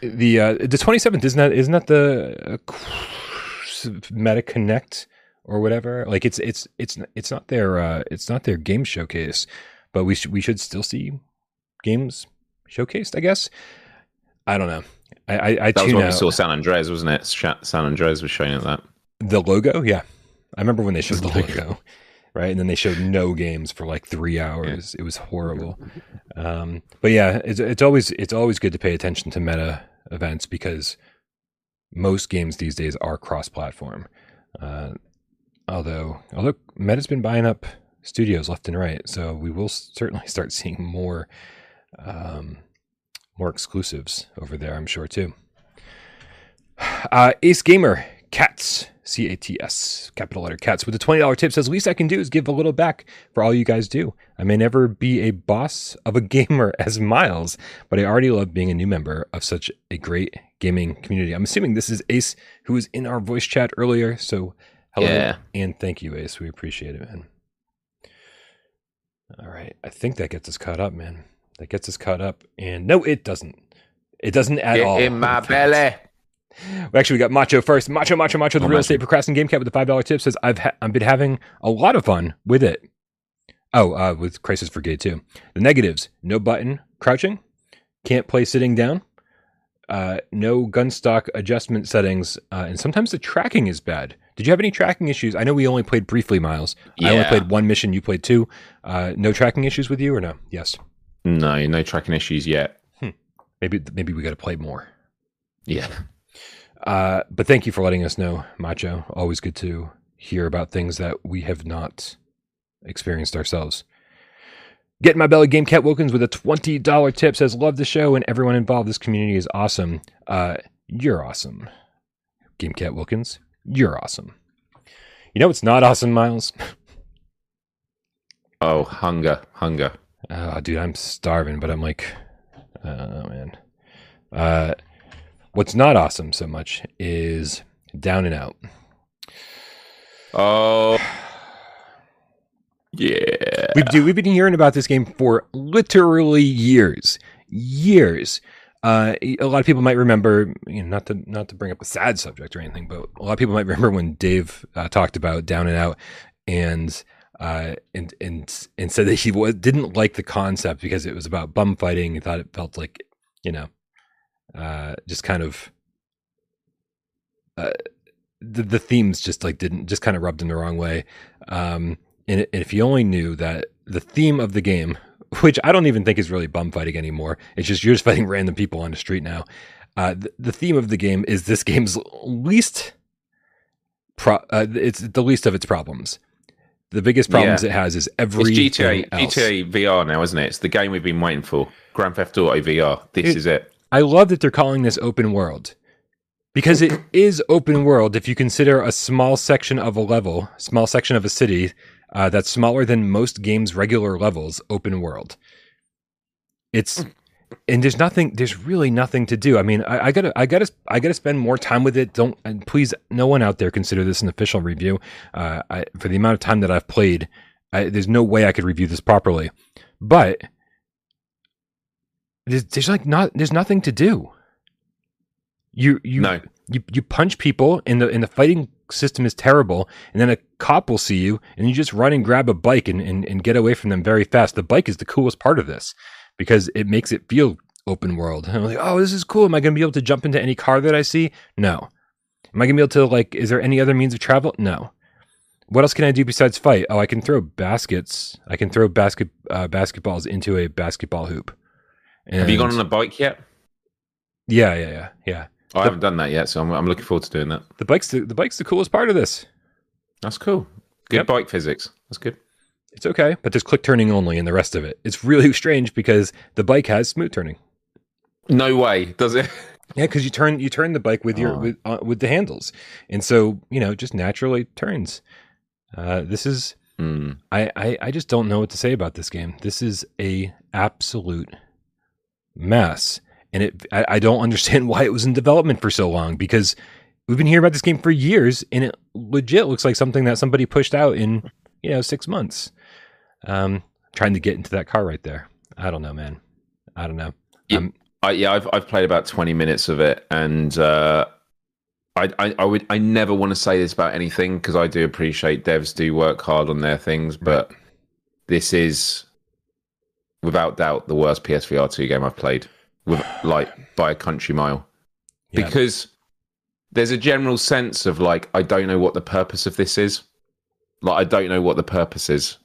the uh, the twenty seventh isn't that isn't that the uh, Meta Connect or whatever? Like it's it's it's it's not their uh, it's not their game showcase, but we should we should still see games showcased. I guess. I don't know. I I, I that was when out. we saw San Andreas, wasn't it? San Andreas was showing at that. The logo, yeah. I remember when they showed the logo right? And then they showed no games for like three hours. Yeah. It was horrible. Um, but yeah, it's, it's always it's always good to pay attention to meta events because most games these days are cross-platform. Uh, although although Meta's been buying up studios left and right, so we will certainly start seeing more um, more exclusives over there. I'm sure too. Uh, Ace Gamer, Cats, C A T S, capital letter Cats, with a $20 tip says, least I can do is give a little back for all you guys do. I may never be a boss of a gamer as Miles, but I already love being a new member of such a great gaming community. I'm assuming this is Ace, who was in our voice chat earlier. So, hello Yeah. and thank you, Ace. We appreciate it, man. All right. I think that gets us caught up, man. That gets us caught up. And no, it doesn't. It doesn't at Get all. in my belly. Well, Actually, we got Macho first. Macho, Macho, Macho, the Oh, real Macho. estate procrasting game cat with the five dollar tip says I've ha- I've been having a lot of fun with it. Oh, uh, with Crisis Brigade 2. The negatives: no button crouching, can't play sitting down, uh, no gun stock adjustment settings, uh, and sometimes the tracking is bad. Did you have any tracking issues? I know we only played briefly, Miles. I only played one mission. You played two. Uh, no tracking issues with you, or no? Yes. No, no tracking issues yet. Maybe maybe we got to play more. Yeah. Uh, but thank you for letting us know, Macho. Always good to hear about things that we have not experienced ourselves. Get in my belly, Game Cat Wilkins with a twenty dollar tip says, "Love the show and everyone involved. This community is awesome. Uh, you're awesome, Game Cat Wilkins. You're awesome. You know it's not awesome, Miles? Oh, hunger, hunger. Oh, dude, I'm starving, but I'm like, oh man. Uh, what's not awesome so much is Down and Out. Oh, yeah. We've, we've been hearing about this game for literally years, years. Uh, a lot of people might remember, you know, not to not to bring up a sad subject or anything, but a lot of people might remember when Dave uh, talked about Down and Out, and uh, and and and said that he was, didn't like the concept because it was about bum fighting. He thought it felt like, you know, uh, just kind of. Uh, the the themes just like didn't just kind of rubbed him the wrong way. Um, and, and if you only knew that the theme of the game, which I don't even think is really bum fighting anymore, it's just you're just fighting random people on the street now. Uh, the, the theme of the game is this game's least, pro, uh, it's the least of its problems. The biggest problems Yeah. it has is every GTA, else. GTA VR now, isn't it? It's the game we've been waiting for. Grand Theft Auto VR. This It- is it. I love that they're calling this open world because it is open world if you consider a small section of a level, small section of a city uh, that's smaller than most games' regular levels, open world. It's and there's nothing, there's really nothing to do. I mean, I, I gotta, I gotta, I gotta spend more time with it. Don't and please, no one out there consider this an official review. Uh, I, for the amount of time that I've played, I, there's no way I could review this properly. But there's, there's like not there's nothing to do. You you No. you you punch people and the and the fighting system is terrible, and then a cop will see you and you just run and grab a bike and, and, and get away from them very fast. The bike is the coolest part of this because it makes it feel open world. And I'm like, oh, this is cool. Am I gonna be able to jump into any car that I see? No. Am I gonna be able to like is there any other means of travel? No. What else can I do besides fight? Oh, I can throw baskets. I can throw basket uh, basketballs into a basketball hoop. And Have you gone on a bike yet? Yeah, yeah, yeah, yeah. I haven't done that yet, so I'm, I'm looking forward to doing that. The bike's the, the bike's the coolest part of this. That's cool. Good Yep. bike physics. That's good. It's okay, but there's click turning only in the rest of it. It's really strange because the bike has smooth turning. No way, does it? Yeah, because you turn you turn the bike with your Oh. with uh, with the handles, and so you know it just naturally turns. Uh, this is Hmm. I, I I just don't know what to say about this game. This is a absolute mess, and it I, I don't understand why it was in development for so long because we've been hearing about this game for years, and it legit looks like something that somebody pushed out in you know six months. Um, trying to get into that car right there. I don't know, man. I don't know. Yeah. Um, I, yeah, I've I've played about twenty minutes of it, and uh, I, I I would I never want to say this about anything because I do appreciate devs do work hard on their things, but this is without doubt the worst PSVR two game I've played, with like by a country mile, Yeah. because there's a general sense of like I don't know what the purpose of this is, like I don't know what the purpose is.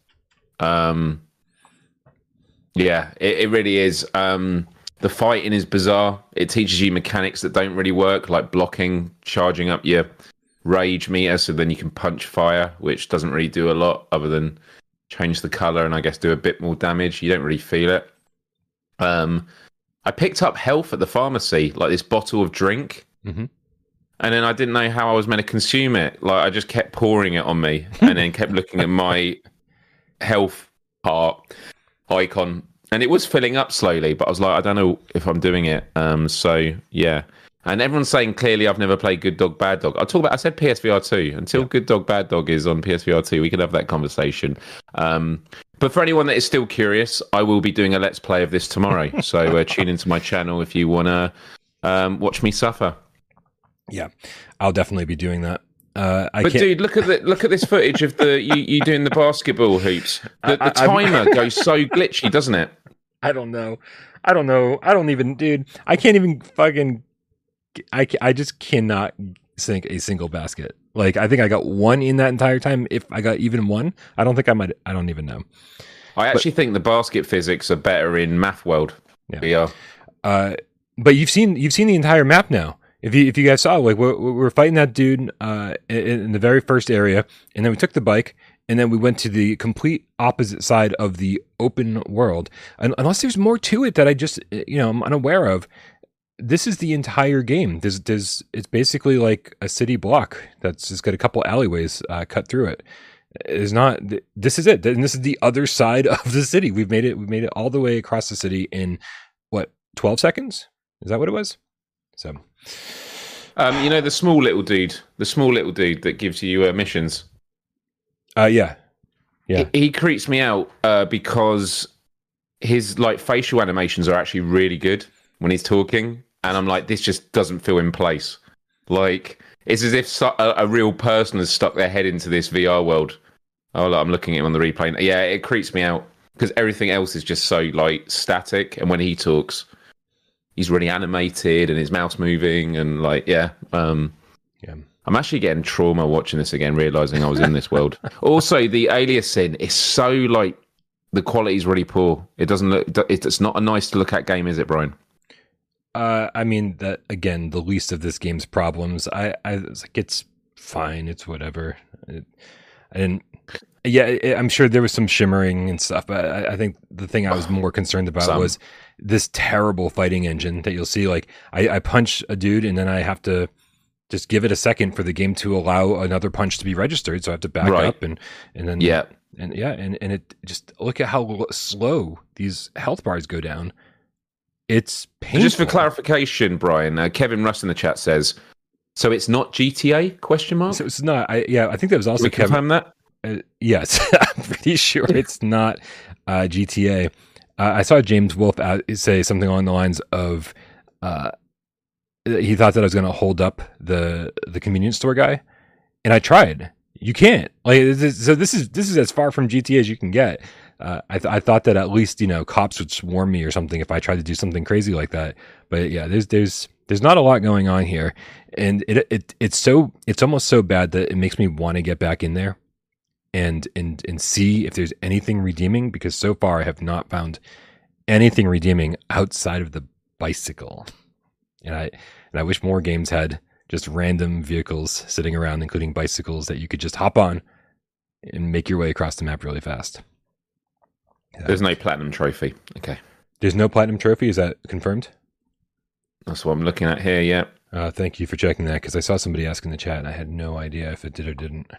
Um, yeah, it, it really is. Um, the fighting is bizarre. It teaches you mechanics that don't really work, like blocking, charging up your rage meter, so then you can punch fire, which doesn't really do a lot other than change the color and I guess do a bit more damage. You don't really feel it. Um, I picked up health at the pharmacy, like this bottle of drink, Mhm. and then I didn't know how I was meant to consume it. Like I just kept pouring it on me, and then kept looking at my health part icon, and it was filling up slowly. But I was like, I don't know if I'm doing it. Um, so yeah. And everyone's saying clearly I've never played Good Dog Bad Dog. I talk about I said PSVR two. Until yeah. Good Dog Bad Dog is on PSVR two, we can have that conversation. Um, but for anyone that is still curious, I will be doing a let's play of this tomorrow. so uh, tune into my channel if you want to um, watch me suffer. Yeah, I'll definitely be doing that. Uh, but can't... dude, look at the look at this footage of the you, you doing the basketball hoops. The, the timer goes so glitchy, doesn't it? I don't know. I don't know. I don't even, dude. I can't even fucking. I I just cannot sink a single basket. Like I think I got one in that entire time. If I got even one, I don't think I might. I don't even know. I actually but, think the basket physics are better in Math World. Yeah. VR. Uh, but you've seen you've seen the entire map now if you if you guys saw, like we're, we're fighting that dude uh, in, in, the very first area, and then we took the bike, and then we went to the complete opposite side of the open world. And unless there's more to it that I just you know I'm unaware of, this is the entire game. There's there's it's basically like a city block that's just got a couple alleyways uh, cut through. It's not. This is it, and this is the other side of the city. We've made it. We've made it all the way across the city in what 12 seconds. Is that what it was? So um, you know the small little dude, the small little dude that gives you uh, missions. Uh, yeah, yeah. He, he creeps me out uh, because his like facial animations are actually really good when he's talking, and I'm like, this just doesn't feel in place. Like it's as if so- a, a, real person has stuck their head into this VR world. Oh, look, I'm looking at him on the replay. Yeah, it creeps me out because everything else is just so like static, and when he talks, he's really animated and his mouth's moving and like yeah um yeah. I'm actually getting trauma watching this again realizing i was in this world. Also the aliasing is so like the quality's really poor. It doesn't look it's not a nice to look at game is it brian? Uh i mean that again the least of this game's problems. I i was like it's fine it's whatever. It, i didn't yeah, I'm sure there was some shimmering and stuff, but I, I think the thing I was more concerned about some. was this terrible fighting engine that you'll see. Like I, I punch a dude and then I have to just give it a second for the game to allow another punch to be registered. So I have to back right. up and and then yeah and yeah and and it just look at how slow these health bars go down. It's painful. Just for clarification, Brian, uh, Kevin Russ in the chat says, so it's not GTA? Question mark. So it's not. I, yeah, I think that was also Kevin. that. Uh, yes, I'm pretty sure it's not uh, GTA. Uh, I saw James Wolf say something along the lines of uh, he thought that I was going to hold up the the convenience store guy, and I tried. You can't. Like so. This is this is as far from GTA as you can get. Uh, I, th- I thought that at least you know cops would swarm me or something if I tried to do something crazy like that. But yeah, there's there's there's not a lot going on here, and it it it's so it's almost so bad that it makes me want to get back in there and and and see if there's anything redeeming because so far I have not found anything redeeming outside of the bicycle. And I and I wish more games had just random vehicles sitting around, including bicycles that you could just hop on and make your way across the map really fast. There's no platinum trophy. Okay. There's no platinum trophy. Is that confirmed? That's what I'm looking at here. Yeah. Uh, thank you for checking that because I saw somebody ask in the chat and I had no idea if it did or didn't.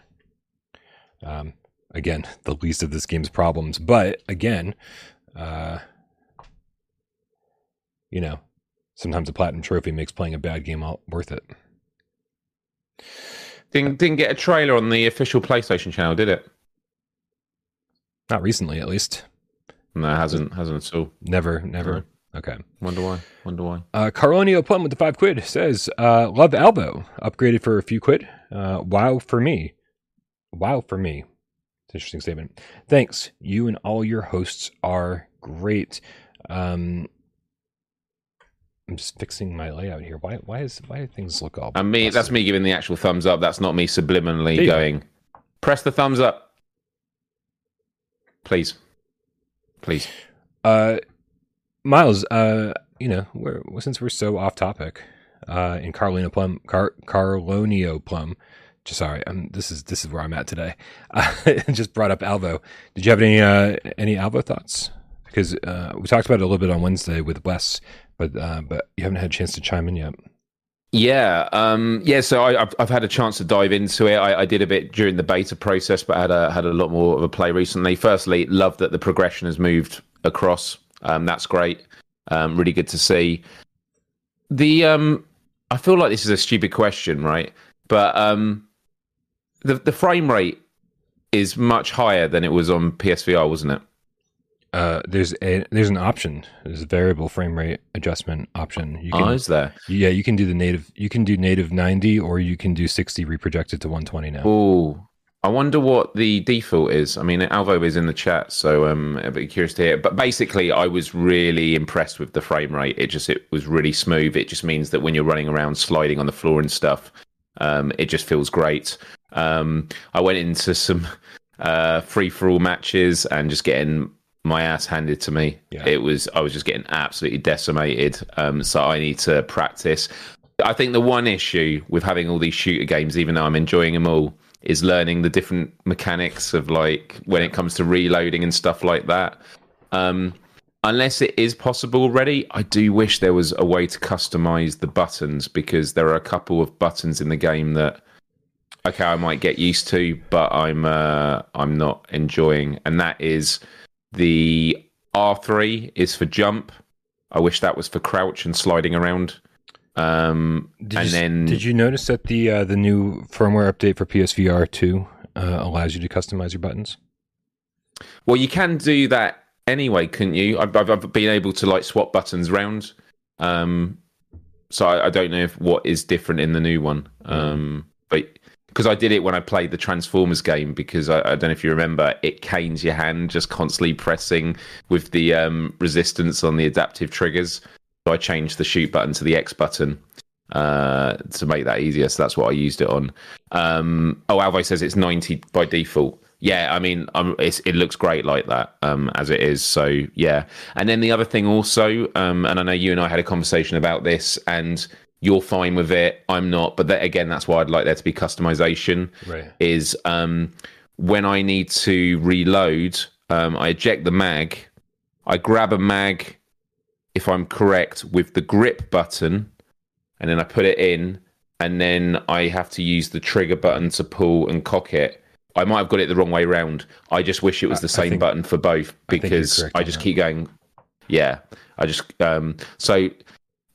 Um, again, the least of this game's problems. But again, uh, you know, sometimes a platinum trophy makes playing a bad game all worth it. Didn't didn't get a trailer on the official PlayStation channel, did it? Not recently, at least. No, it hasn't hasn't at all. Never, never. No. Okay. Wonder why. Wonder why. Uh, Carlonio Plum with the five quid says, uh, "Love Alvo upgraded for a few quid. Uh, wow for me wow for me. It's an interesting statement. Thanks. You and all your hosts are great. Um, I'm just fixing my layout here. Why? Why is why do things look all? And me, that's me giving the actual thumbs up. That's not me subliminally going. Press the thumbs up, please, please. Uh, Miles. Uh, you know, we're since we're so off topic. Uh, in Carlino Plum, Car- Carlonio Plum sorry, I'm, this is this is where I'm at today. Uh, just brought up Alvo. Did you have any uh, any Alvo thoughts? Because uh, we talked about it a little bit on Wednesday with Wes, but uh, but you haven't had a chance to chime in yet. Yeah, um, yeah. So I, have I've had a chance to dive into it. I, I, did a bit during the beta process, but had a had a lot more of a play recently. Firstly, love that the progression has moved across. Um, that's great. Um, really good to see. The um, I feel like this is a stupid question, right? But um, the the frame rate is much higher than it was on PSVR, wasn't it? Uh, there's a there's an option. There's a variable frame rate adjustment option. You can, oh, is there? Yeah, you can do the native. You can do native 90, or you can do 60 reprojected to 120 now. Oh, I wonder what the default is. I mean, Alvo is in the chat, so um, I'd be curious to hear. But basically, I was really impressed with the frame rate. It just it was really smooth. It just means that when you're running around, sliding on the floor and stuff, um, it just feels great. Um, I went into some uh, free for all matches and just getting my ass handed to me. Yeah. It was I was just getting absolutely decimated. Um, so I need to practice. I think the one issue with having all these shooter games, even though I'm enjoying them all, is learning the different mechanics of like when it comes to reloading and stuff like that. Um, unless it is possible already, I do wish there was a way to customize the buttons because there are a couple of buttons in the game that okay, I might get used to, but I'm uh, I'm not enjoying, and that is the R3 is for jump. I wish that was for crouch and sliding around. Um, did and you, then did you notice that the uh, the new firmware update for PSVR two uh, allows you to customize your buttons? Well, you can do that anyway, couldn't you? I've, I've been able to like swap buttons around. Um, so I, I, don't know if what is different in the new one. Um, but because I did it when I played the Transformers game because I, I, don't know if you remember, it canes your hand just constantly pressing with the um, resistance on the adaptive triggers. So I changed the shoot button to the X button uh, to make that easier. So that's what I used it on. Um, oh, Alvo says it's 90 by default. Yeah, I mean, it looks great like that um, as it is. So yeah, and then the other thing also, um, and I know you and I had a conversation about this, and you're fine with it i'm not. But that, again that's why i'd like there to be customization right. is um, when i need to reload um, i eject the mag. I grab a mag if i'm correct with the grip button and then i put it in and then i have to use the trigger button to pull and cock it. I might have got it the wrong way around. I just wish it was the same think, button for both because i, I just keep going. Yeah i just um so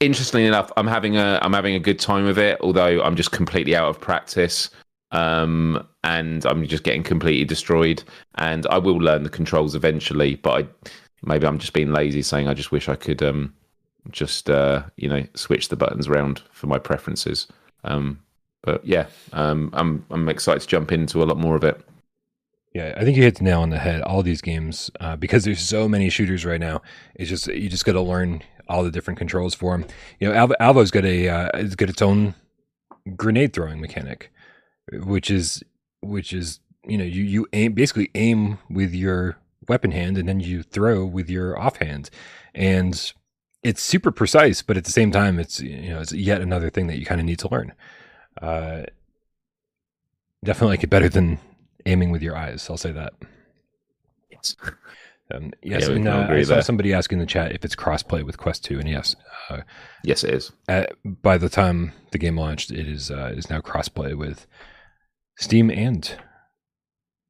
interestingly enough, I'm having a I'm having a good time with it. Although I'm just completely out of practice, um, and I'm just getting completely destroyed. And I will learn the controls eventually, but I, maybe I'm just being lazy, saying I just wish I could um, just uh, you know switch the buttons around for my preferences. Um, but yeah, um, I'm I'm excited to jump into a lot more of it. Yeah, I think you hit the nail on the head. All these games, uh, because there's so many shooters right now, it's just you just got to learn all the different controls for him. You know, Alvo, Alvo's got a uh, it's got its own grenade throwing mechanic, which is which is you know you you aim basically aim with your weapon hand and then you throw with your offhand, and it's super precise, but at the same time, it's you know it's yet another thing that you kind of need to learn. Uh, definitely like it better than aiming with your eyes. I'll say that. Yes. Um, yes, yeah, and, uh, I saw there. somebody asking in the chat if it's crossplay with Quest Two, and yes, uh, yes, it is. At, by the time the game launched, it is uh, it is now crossplay with Steam and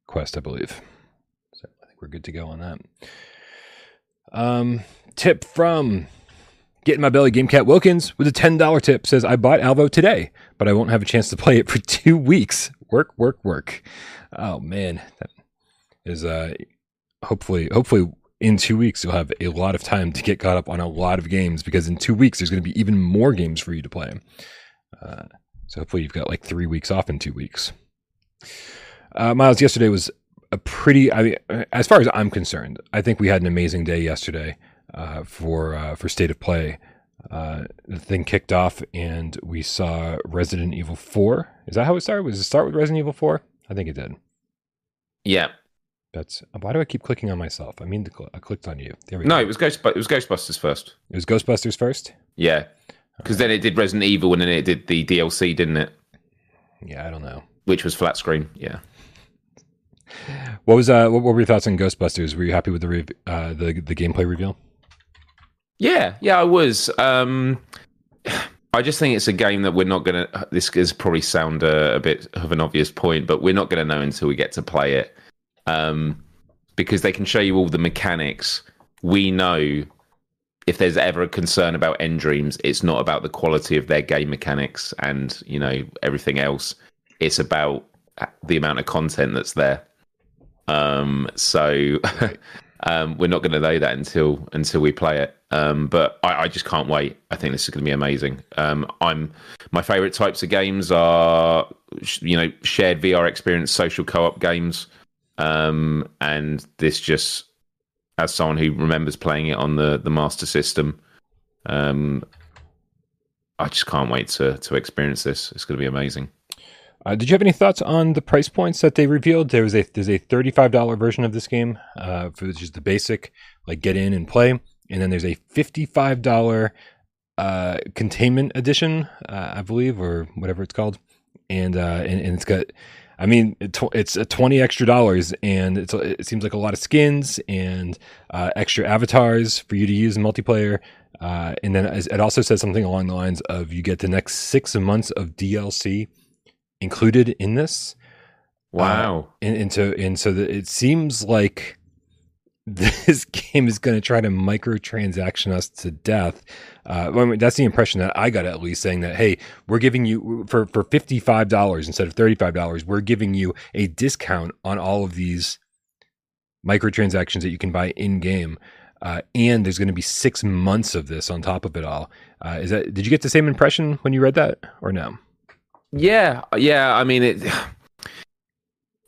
Quest, I believe. So I think we're good to go on that. Um, tip from Getting My Belly Game Cat Wilkins with a ten dollar tip says I bought Alvo today, but I won't have a chance to play it for two weeks. Work, work, work. Oh man, that is uh hopefully, hopefully in two weeks you'll have a lot of time to get caught up on a lot of games because in two weeks there's going to be even more games for you to play. Uh, so hopefully you've got like three weeks off in two weeks. Uh, Miles, yesterday was a pretty. I mean, as far as I'm concerned, I think we had an amazing day yesterday uh, for uh, for state of play. Uh, the thing kicked off and we saw Resident Evil 4. Is that how it started? Was it start with Resident Evil 4? I think it did. Yeah, that's why do I keep clicking on myself? I mean, I clicked on you. There we no, go. it was Ghost. It was Ghostbusters first. It was Ghostbusters first. Yeah, because okay. then it did Resident Evil, and then it did the DLC, didn't it? Yeah, I don't know. Which was flat screen. Yeah. What was uh? What, were your thoughts on Ghostbusters? Were you happy with the re- uh, the the gameplay reveal? Yeah, yeah, I was. Um, I just think it's a game that we're not going to. This is probably sound a, a, bit of an obvious point, but we're not going to know until we get to play it, um, because they can show you all the mechanics. We know if there's ever a concern about nDreams, it's not about the quality of their game mechanics and you know everything else. It's about the amount of content that's there. Um, so um, we're not going to know that until until we play it. Um, but I, I, just can't wait. I think this is going to be amazing. Um, I'm my favorite types of games are you know shared VR experience, social co-op games, um, and this just as someone who remembers playing it on the the Master System, um, I just can't wait to to experience this. It's going to be amazing. Uh, did you have any thoughts on the price points that they revealed? There was a there's a thirty five dollar version of this game, uh, for just the basic, like get in and play, and then there's a fifty five dollar uh, containment edition, uh, I believe, or whatever it's called, and uh, and, and it's got. I mean, it's a twenty extra dollars, and it seems like a lot of skins and uh, extra avatars for you to use in multiplayer. and then it also says something along the lines of you get the next six months of DLC included in this. Wow. Uh, and, and so and so the, it seems like this game is going to try to microtransaction us to death. Uh, I mean, that's the impression that I got at least saying that, hey, we're giving you for, for $55 instead of $35, we're giving you a discount on all of these microtransactions that you can buy in game. Uh, and there's going to be six months of this on top of it all. Uh, is that, did you get the same impression when you read that or no? Yeah, yeah. I mean, it.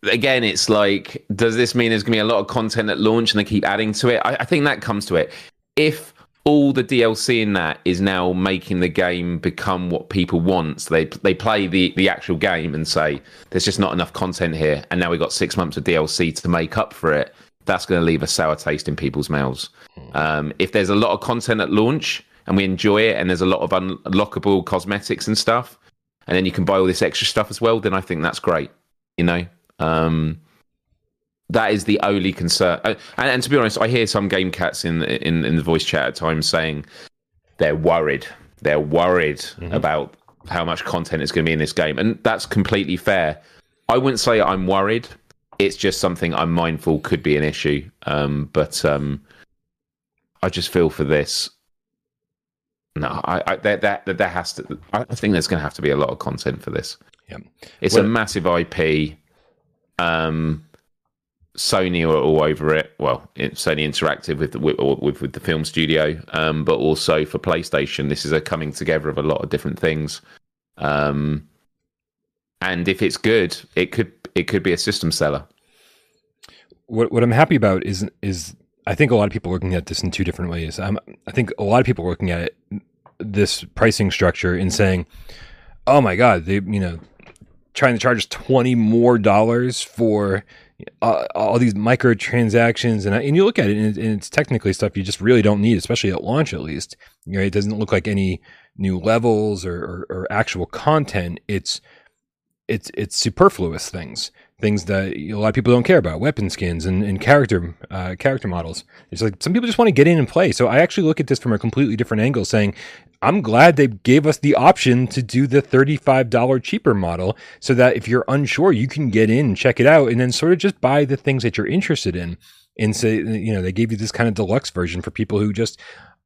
Again, it's like, does this mean there's going to be a lot of content at launch and they keep adding to it? I, I think that comes to it. If all the DLC in that is now making the game become what people want. So they they play the the actual game and say there's just not enough content here, and now we've got six months of DLC to make up for it. That's going to leave a sour taste in people's mouths. Um, if there's a lot of content at launch and we enjoy it, and there's a lot of unlockable cosmetics and stuff, and then you can buy all this extra stuff as well, then I think that's great. You know, um, that is the only concern. Uh, and, and, to be honest, I hear some game cats in in in the voice chat at times saying they're worried. They're worried mm-hmm. about how much content is going to be in this game, and that's completely fair. I wouldn't say I'm worried. It's just something I'm mindful could be an issue. Um, but um, I just feel for this no, I, I there, there, there has to. I think there's going to have to be a lot of content for this. Yeah, it's well, a massive IP. Um, Sony are all over it. Well, Sony Interactive with the, with, with, the film studio, um, but also for PlayStation, this is a coming together of a lot of different things. Um, and if it's good, it could it could be a system seller. What what I'm happy about is is I think a lot of people are looking at this in two different ways. Um, I think a lot of people are looking at it, this pricing structure and saying, "Oh my God, they you know trying to charge us twenty more dollars for uh, all these microtransactions." And and you look at it, and, it's technically stuff you just really don't need, especially at launch. At least, you know, it doesn't look like any new levels or, or, or actual content. It's it's it's superfluous things things that a lot of people don't care about weapon skins and, and character uh, character models. It's like some people just want to get in and play. So i actually look at this from a completely different angle saying i'm glad they gave us the option to do the $35 cheaper model so that if you're unsure you can get in and check it out and then sort of just buy the things that you're interested in and say you know they gave you this kind of deluxe version for people who just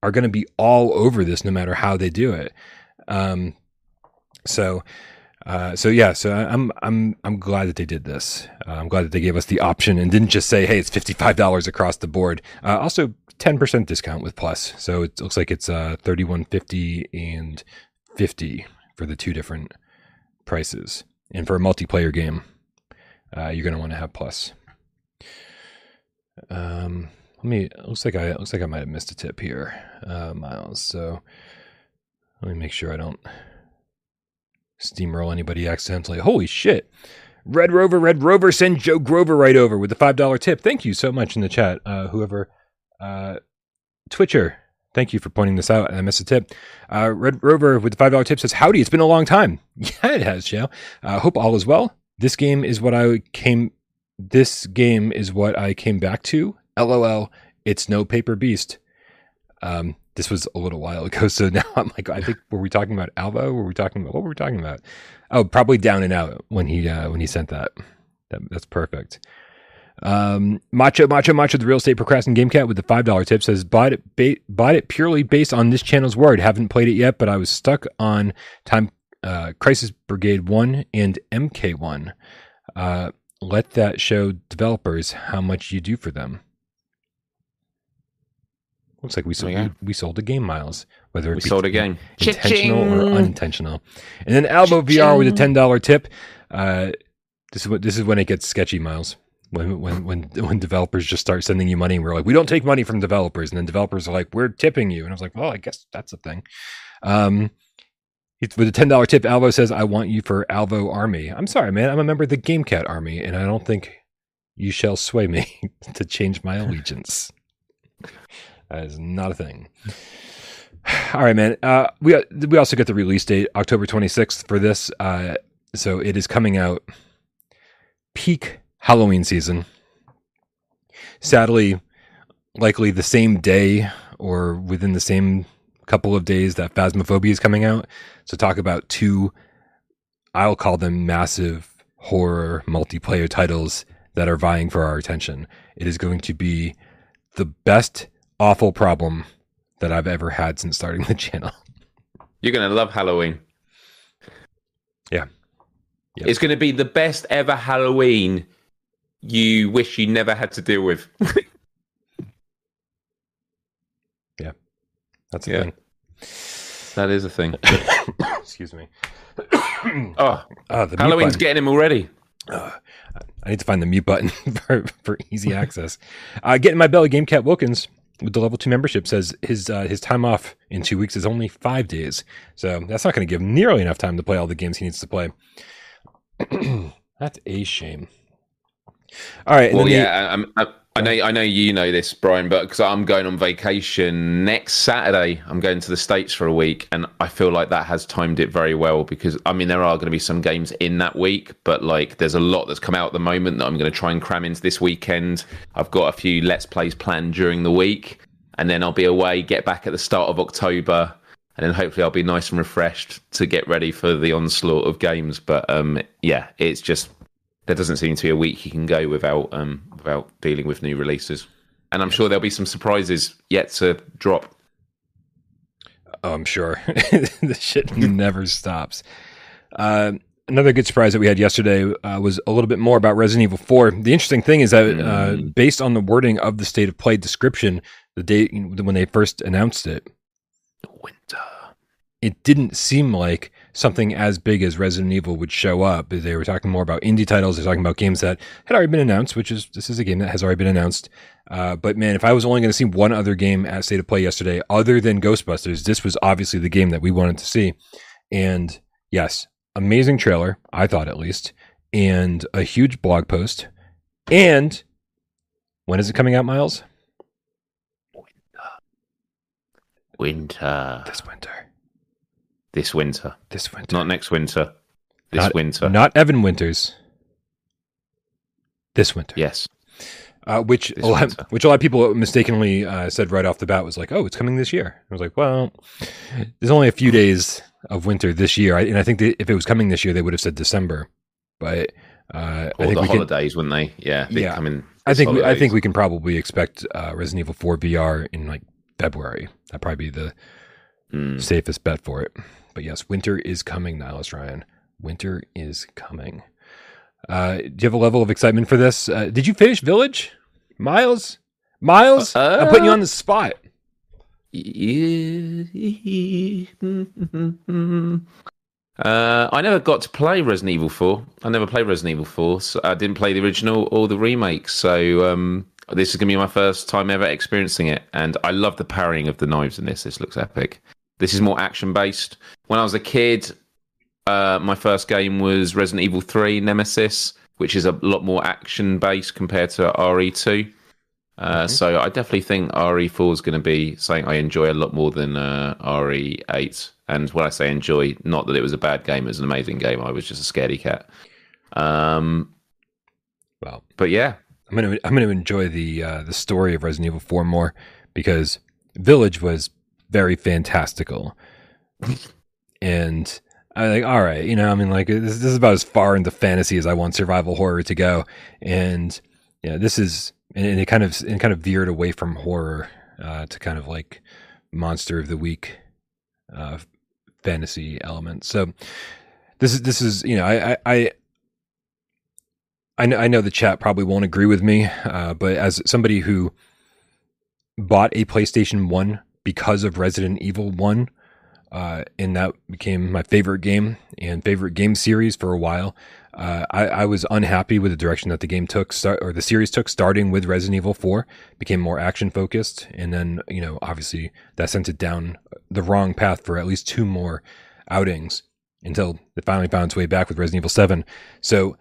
are going to be all over this no matter how they do it. Um, so uh, so yeah, so I'm I'm I'm glad that they did this. Uh, I'm glad that they gave us the option and didn't just say, "Hey, it's fifty five dollars across the board." Uh, also, ten percent discount with Plus, so it looks like it's uh, thirty one fifty and fifty for the two different prices. And for a multiplayer game, uh, you're going to want to have Plus. Um, let me. looks like I looks like I might have missed a tip here, uh, Miles. So let me make sure I don't steamroll anybody accidentally. Holy shit. Red Rover, Red Rover, send Joe Grover right over with the $5 tip. Thank you so much in the chat. Uh, whoever, uh, Twitcher, thank you for pointing this out. I missed a tip. Uh, Red Rover with the $5 tip says, Howdy, it's been a long time. Yeah, it has, Joe. Uh, hope all is well. This game is what I came, this game is what I came back to. LOL, it's no paper beast. Um, this was a little while ago. So now I'm like, I think were we talking about Alvo? Were we talking about what were we talking about? Oh, probably down and out when he uh, when he sent that. that that's perfect. Um, Macho Macho Macho, the real estate procrastin game cat with the five dollar tip says bought it ba- bought it purely based on this channel's word. Haven't played it yet, but I was stuck on time uh, Crisis Brigade one and MK one. Uh, let that show developers how much you do for them. Looks like we sold Okay. we, we sold a game, Miles. Whether it We be sold a game. intentional or Cha-ching. unintentional. And then Alvo VR with a ten dollar tip. Uh, this is what this is when it gets sketchy, Miles. When when when when developers just start sending you money, and we're like, we don't take money from developers, and then developers are like, we're tipping you, and I was like, well, I guess that's a thing. Um, it's with a ten dollar tip. Alvo says, I want you for Alvo Army. I'm sorry, man. I'm a member of the GameCat Army, and I don't think you shall sway me to change my allegiance. That is not a thing. All right, man. Uh, we we also get the release date October 26th for this. Uh, so it is coming out peak Halloween season. Sadly, likely the same day or within the same couple of days that Phasmophobia is coming out. So talk about two, I'll call them massive horror multiplayer titles that are vying for our attention. It is going to be the best awful problem that I've ever had since starting the channel. You're gonna love Halloween. Yeah. Yep. It's gonna be the best ever Halloween you wish you never had to deal with. Yeah. That's a Yeah. thing. that is a thing. Excuse me. Oh, the Halloween's button. getting him already. Uh, I need to find the mute button for, for easy access. Uh, getting my belly, Game Cat Wilkins the level two membership says his uh, his time off in two weeks is only five days, so that's not going to give him nearly enough time to play all the games he needs to play. that's a shame. All right, and Well, then the- yeah, I'm, I, know, I know you know this, Brian, but because I'm going on vacation next Saturday, I'm going to the States for a week, and I feel like that has timed it very well because I mean there are going to be some games in that week, but like there's a lot that's come out at the moment that I'm going to try and cram into this weekend. I've got a few Let's Plays planned during the week, and then I'll be away, get back at the start of October. And then hopefully I'll be nice and refreshed to get ready for the onslaught of games. But um, yeah, it's just there doesn't seem to be a week you can go without um without dealing with new releases. And I'm sure there'll be some surprises yet to drop. Oh, I'm sure the shit never stops. Uh, another good surprise that we had yesterday uh, was a little bit more about Resident Evil 4. The interesting thing is that, uh, Mm. based on the wording of the state of play description, the date when they first announced it, Winter. it didn't seem like something as big as Resident Evil would show up. They were talking more about indie titles. They're talking about games that had already been announced, which is this is a game that has already been announced. Uh, but man, if I was only going to see one other game at State of Play yesterday, other than Ghostbusters, this was obviously the game that we wanted to see. And yes, amazing trailer, I thought at least, and a huge blog post. And when is it coming out, Miles? Winter. This winter. This winter. This winter. Not next winter. This Not- winter. Not Evan Winters. This winter. yes. uh, which This a lot, winter. which a lot of people mistakenly uh, said right off the bat was like, "Oh, it's coming this year." I was like, "Well, there's only a few days of winter this year, I, and I think that if it was coming this year, they would have said December." But uh, Or I think the we can, holidays, wouldn't they? Yeah. They Yeah. come in. I think we, I think we can probably expect uh, Resident Evil 4 VR in like February. That'd probably be the Mm. safest bet for it. But yes, winter is coming, Nihilus Ryan. Winter is coming. Uh, do you have a level of excitement for this? Uh, did you finish Village, Miles? Miles, I'm putting you on the spot. Uh, I never got to play Resident Evil 4. I never played Resident Evil 4. So I didn't play the original or the remake. So um, this is going to be my first time ever experiencing it. And I love the parrying of the knives in this. This looks epic. This is more action based. When I was a kid, uh, my first game was Resident Evil 3 Nemesis, which is a lot more action based compared to RE2. Uh. So I definitely think RE4 is going to be something I enjoy a lot more than uh, RE8. And when I say enjoy, not that it was a bad game, it was an amazing game. I was just a scaredy cat. Um, Well, but yeah, I'm gonna I'm gonna enjoy the uh, the story of Resident Evil 4 more because Village was very fantastical. and I like, all right, you know, I mean, like this, this, is about as far into fantasy as I want survival horror to go, and yeah, this is, and it kind of, and kind of veered away from horror uh, to kind of like monster of the week uh, fantasy element. So this is, this is, you know, I, I, I know, I know the chat probably won't agree with me, uh, but as somebody who bought a PlayStation One because of Resident Evil One uh, and that became my favorite game and favorite game series for a while. Uh, I, I, was unhappy with the direction that the game took, start, or the series took, starting with Resident Evil 4, became more action focused, and then you know obviously that sent it down the wrong path for at least two more outings until it finally found its way back with Resident Evil 7. So,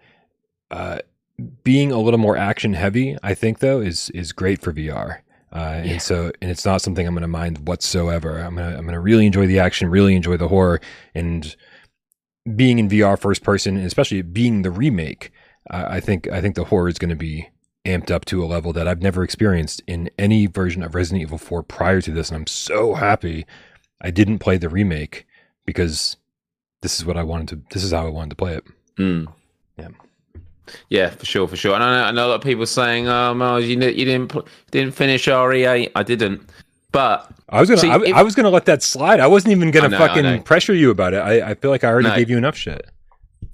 uh, being a little more action heavy, I think though is is great for VR. Uh, yeah. And so, and it's not something I'm going to mind whatsoever. I'm going to, I'm going to really enjoy the action, really enjoy the horror, and being in VR first person, and especially being the remake. Uh, I think, I think the horror is going to be amped up to a level that I've never experienced in any version of Resident Evil 4 prior to this. And I'm so happy I didn't play the remake because this is what I wanted to, this is how I wanted to play it. Mm. Yeah. Yeah, for sure, for sure. And I know, I know a lot of people saying, "Oh, Miles, you, you didn't didn't finish RE8." I didn't, but I was gonna see, I, if, I, was gonna let that slide. I wasn't even gonna know, fucking pressure you about it. I, I feel like I already no. gave you enough shit.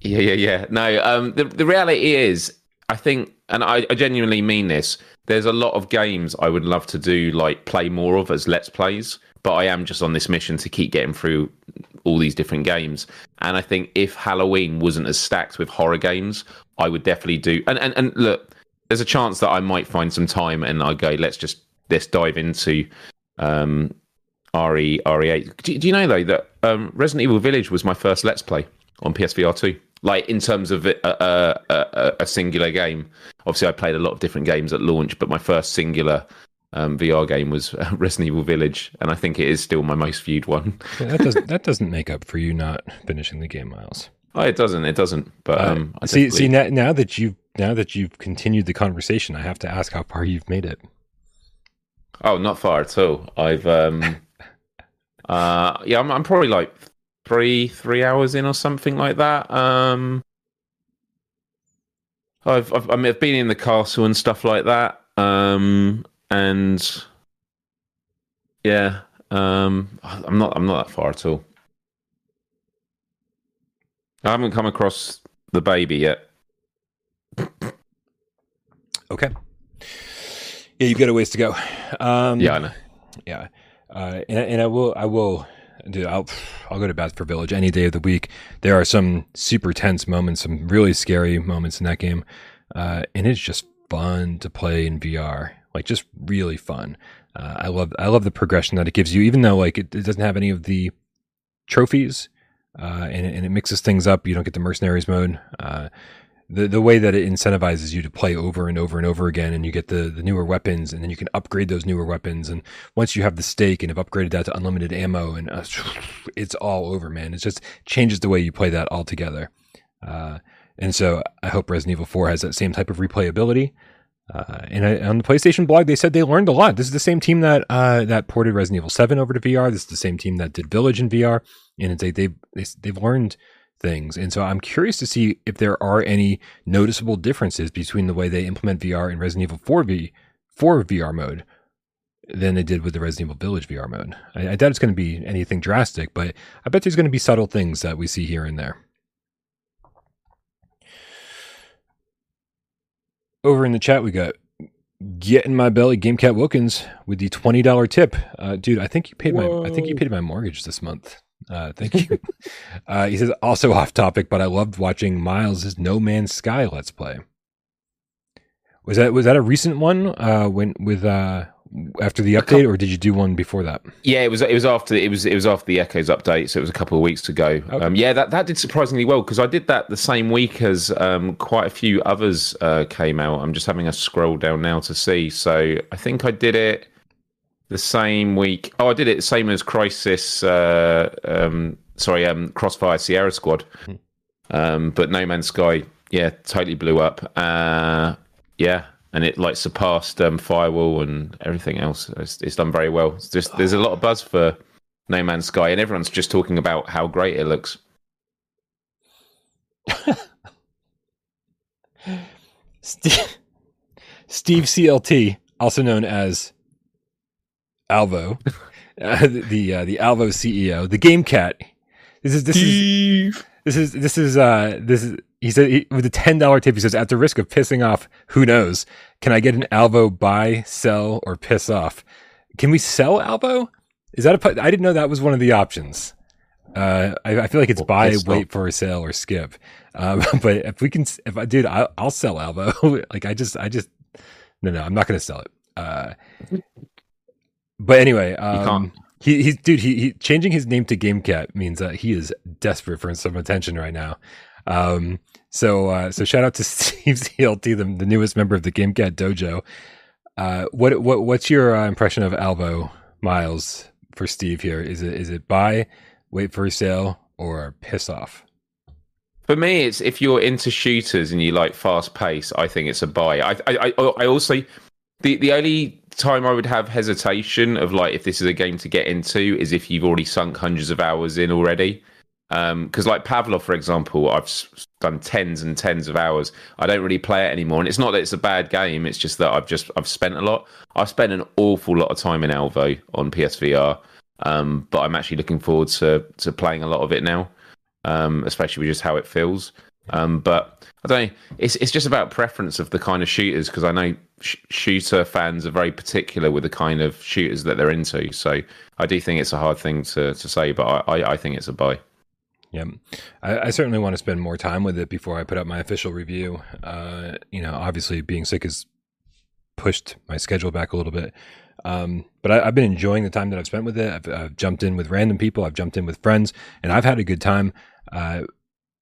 Yeah, yeah, yeah. No, um, the the reality is, I think, and I, I genuinely mean this. There's a lot of games I would love to do, like play more of as let's plays. But I am just on this mission to keep getting through all these different games. And I think if Halloween wasn't as stacked with horror games, I would definitely do. And and, and look, there's a chance that I might find some time and I go, let's just let's dive into um, RE RE8. Do, do you know though that um, Resident Evil Village was my first Let's Play on PSVR two? Like in terms of a, a, a, a, singular game. Obviously, I played a lot of different games at launch, but my first singular um, VR game was Resident Evil Village, and I think it is still my most viewed one. yeah, that doesn't that doesn't make up for you not finishing the game, Miles. Oh, it doesn't. It doesn't. But uh, um, uh, see, see now, now that you've now that you've continued the conversation, I have to ask how far you've made it. Oh, not far at all. I've um, uh, yeah, I'm, I'm probably like three three hours in or something like that. Um, I've I've, I mean, I've been in the castle and stuff like that. Um, and yeah, um, I'm not I'm not that far at all. I haven't come across the baby yet. Okay. Yeah, you've got a ways to go. Um, yeah, I know. Yeah, uh, and and I will I will do I'll I'll go to bat for Village any day of the week. There are some super tense moments, some really scary moments in that game, uh, and it's just fun to play in VR. Like just really fun. Uh, I love I love the progression that it gives you, even though like it, it doesn't have any of the trophies uh, and, and, it mixes things up. You don't get the mercenaries mode. Uh, the the way that it incentivizes you to play over and over and over again, and you get the the newer weapons, and then you can upgrade those newer weapons. And once you have the stake and have upgraded that to unlimited ammo, and uh, it's all over, man. It just changes the way you play that altogether. Uh, and so I hope Resident Evil 4 has that same type of replayability. Uh, and I, on the PlayStation blog, they said they learned a lot. This is the same team that uh, that ported Resident Evil Seven over to VR. This is the same team that did Village in VR, and like they've they've learned things. And so I'm curious to see if there are any noticeable differences between the way they implement VR in Resident Evil 4 V 4 VR mode than they did with the Resident Evil Village VR mode. I, I doubt it's going to be anything drastic, but I bet there's going to be subtle things that we see here and there. Over in the chat, we got get in my belly gamecat wilkins with the $20 tip. Uh, dude i think you paid Whoa. my i think you paid my mortgage this month. Uh, thank you. Uh, he says also off topic but i loved watching miles's no man's sky let's play. Was that was that a recent one uh, when with uh, after the update, or did you do one before that? Yeah, it was. It was after. It was. It was after the Echoes update, so it was a couple of weeks ago. Okay. Um, yeah, that that did surprisingly well because I did that the same week as um, quite a few others uh, came out. I'm just having a scroll down now to see. So I think I did it the same week. Oh, I did it the same as Crisis. Uh, um, sorry, um, Crossfire Sierra Squad. Hmm. Um, but No Man's Sky, yeah, totally blew up. Uh, yeah, and it like surpassed um, Firewall and everything else. It's, it's done very well. It's just there's a lot of buzz for No Man's Sky, and everyone's just talking about how great it looks. Steve, Steve CLT, also known as Alvo, uh, the uh, the Alvo CEO, the Game Cat. This is this Steve. is this is this is uh this is he said he, with a ten dollar tip. He says at the risk of pissing off, who knows? Can I get an Alvo buy, sell, or piss off? Can we sell Alvo? Is that a? I didn't know that was one of the options. Uh, I, I, feel like it's well, buy, wait for a sale, or skip. Um, but if we can, if I dude, I'll, I'll sell Alvo. like I just, I just, no, no, I'm not going to sell it. Uh, but anyway, um, he, he's dude. He, he changing his name to GameCat means that he is desperate for some attention right now. Um, so, uh, so shout out to Steve CLT, the, the newest member of the GameCat Dojo. Uh, what, what, what's your uh, impression of Alvo Miles for Steve here? Is it, is it buy, wait for a sale, or piss off? For me, it's if you're into shooters and you like fast pace, I think it's a buy. I, I, I also the the only time I would have hesitation of like if this is a game to get into is if you've already sunk hundreds of hours in already. Because um, like Pavlov, for example, I've done tens and tens of hours. I don't really play it anymore, and it's not that it's a bad game. It's just that I've just I've spent a lot. I've spent an awful lot of time in Alvo on PSVR, um, but I'm actually looking forward to to playing a lot of it now, um, especially with just how it feels. Um, but I don't know. It's it's just about preference of the kind of shooters because I know sh- shooter fans are very particular with the kind of shooters that they're into. So I do think it's a hard thing to to say, but I I, I think it's a buy. Yeah, I, I, certainly want to spend more time with it before I put up my official review. Uh, you know, obviously being sick has pushed my schedule back a little bit. Um, but I, have been enjoying the time that I've spent with it. I've, I've, jumped in with random people. I've jumped in with friends, and I've had a good time. Uh,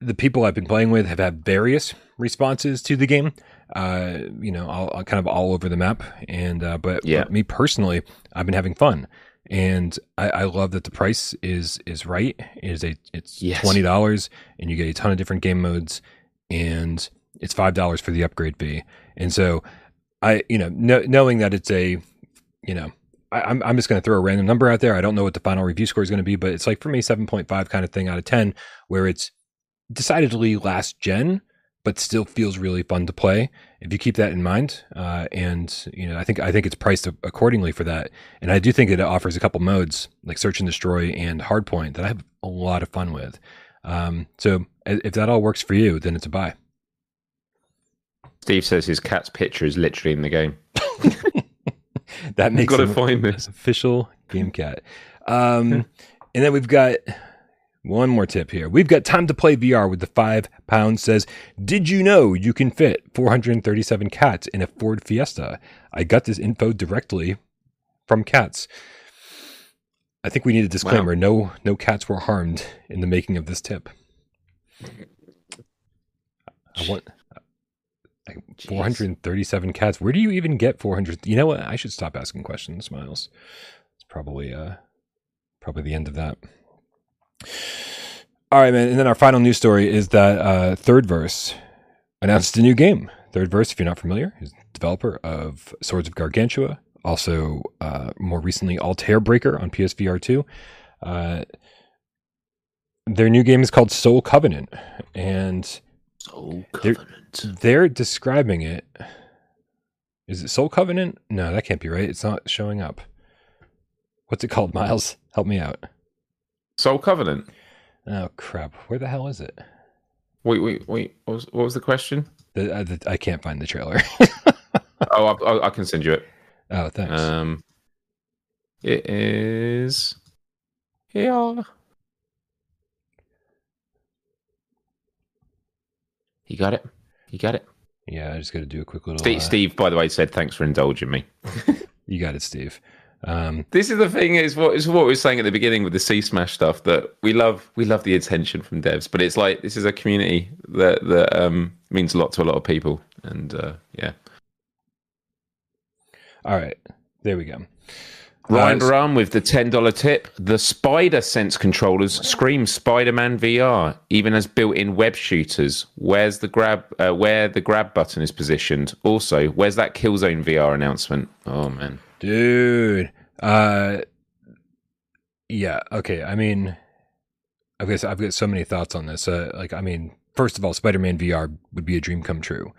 the people I've been playing with have had various responses to the game. Uh, you know, all, all, kind of all over the map. And uh, but, yeah. But me personally, I've been having fun, and I, I, love that the price is is right. It is a it's yes. twenty dollars, and you get a ton of different game modes, and it's five dollars for the upgrade fee. And so, I you know knowing that it's a you know I'm, I'm just going to throw a random number out there. I don't know what the final review score is going to be, but it's like for me, 7.5 kind of thing out of 10, where it's decidedly last gen, but still feels really fun to play. If you keep that in mind, uh, and you know, I think I think it's priced accordingly for that, and I do think it offers a couple modes like search and destroy and hardpoint that I have a lot of fun with. Um, so if that all works for you, then it's a buy. Steve says his cat's picture is literally in the game. that makes got to find this official game cat. Um, and then we've got one more tip here. We've got time to play VR with the five pounds says, Did you know you can fit 437 cats in a Ford Fiesta? I got this info directly from cats. I think we need a disclaimer. Wow. No no cats were harmed in the making of this tip. I want like 437 cats. Where do you even get 400? You know what? I should stop asking questions, Miles. It's probably uh probably the end of that. All right, man. And then our final news story is that uh, Thirdverse announced a new game. Thirdverse, if you're not familiar, is developer of Swords of Gargantua, also uh, more recently Altair Breaker on PSVR 2. Uh, their new game is called Soul Covenant, and Soul Covenant. They're, they're describing it. Is it Soul Covenant? No, that can't be right. It's not showing up. What's it called, Miles? Help me out. Soul Covenant. Oh crap! Where the hell is it? Wait, wait, wait. What was, what was the question? The, uh, the, I can't find the trailer. oh, I, I, can send you it. Oh, thanks. Um, it is here. You got it. You got it. Yeah, I just got to do a quick little. Steve, uh... Steve, by the way, said thanks for indulging me. you got it, Steve. Um, this is the thing is what is what we were saying at the beginning with the C Smash stuff that we love we love the attention from devs, but it's like this is a community that that um, means a lot to a lot of people, and uh, yeah. All right, there we go. Ryan Uh, Baran with the ten dollar tip. The Spider Sense controllers scream Spider Man VR, even as built-in web shooters. Where's the grab? Uh, where the grab button is positioned? Also, where's that Killzone VR announcement? Oh man, dude. Uh, yeah. Okay. I mean, I've got I've got so many thoughts on this. Uh, like, I mean, first of all, Spider-Man VR would be a dream come true.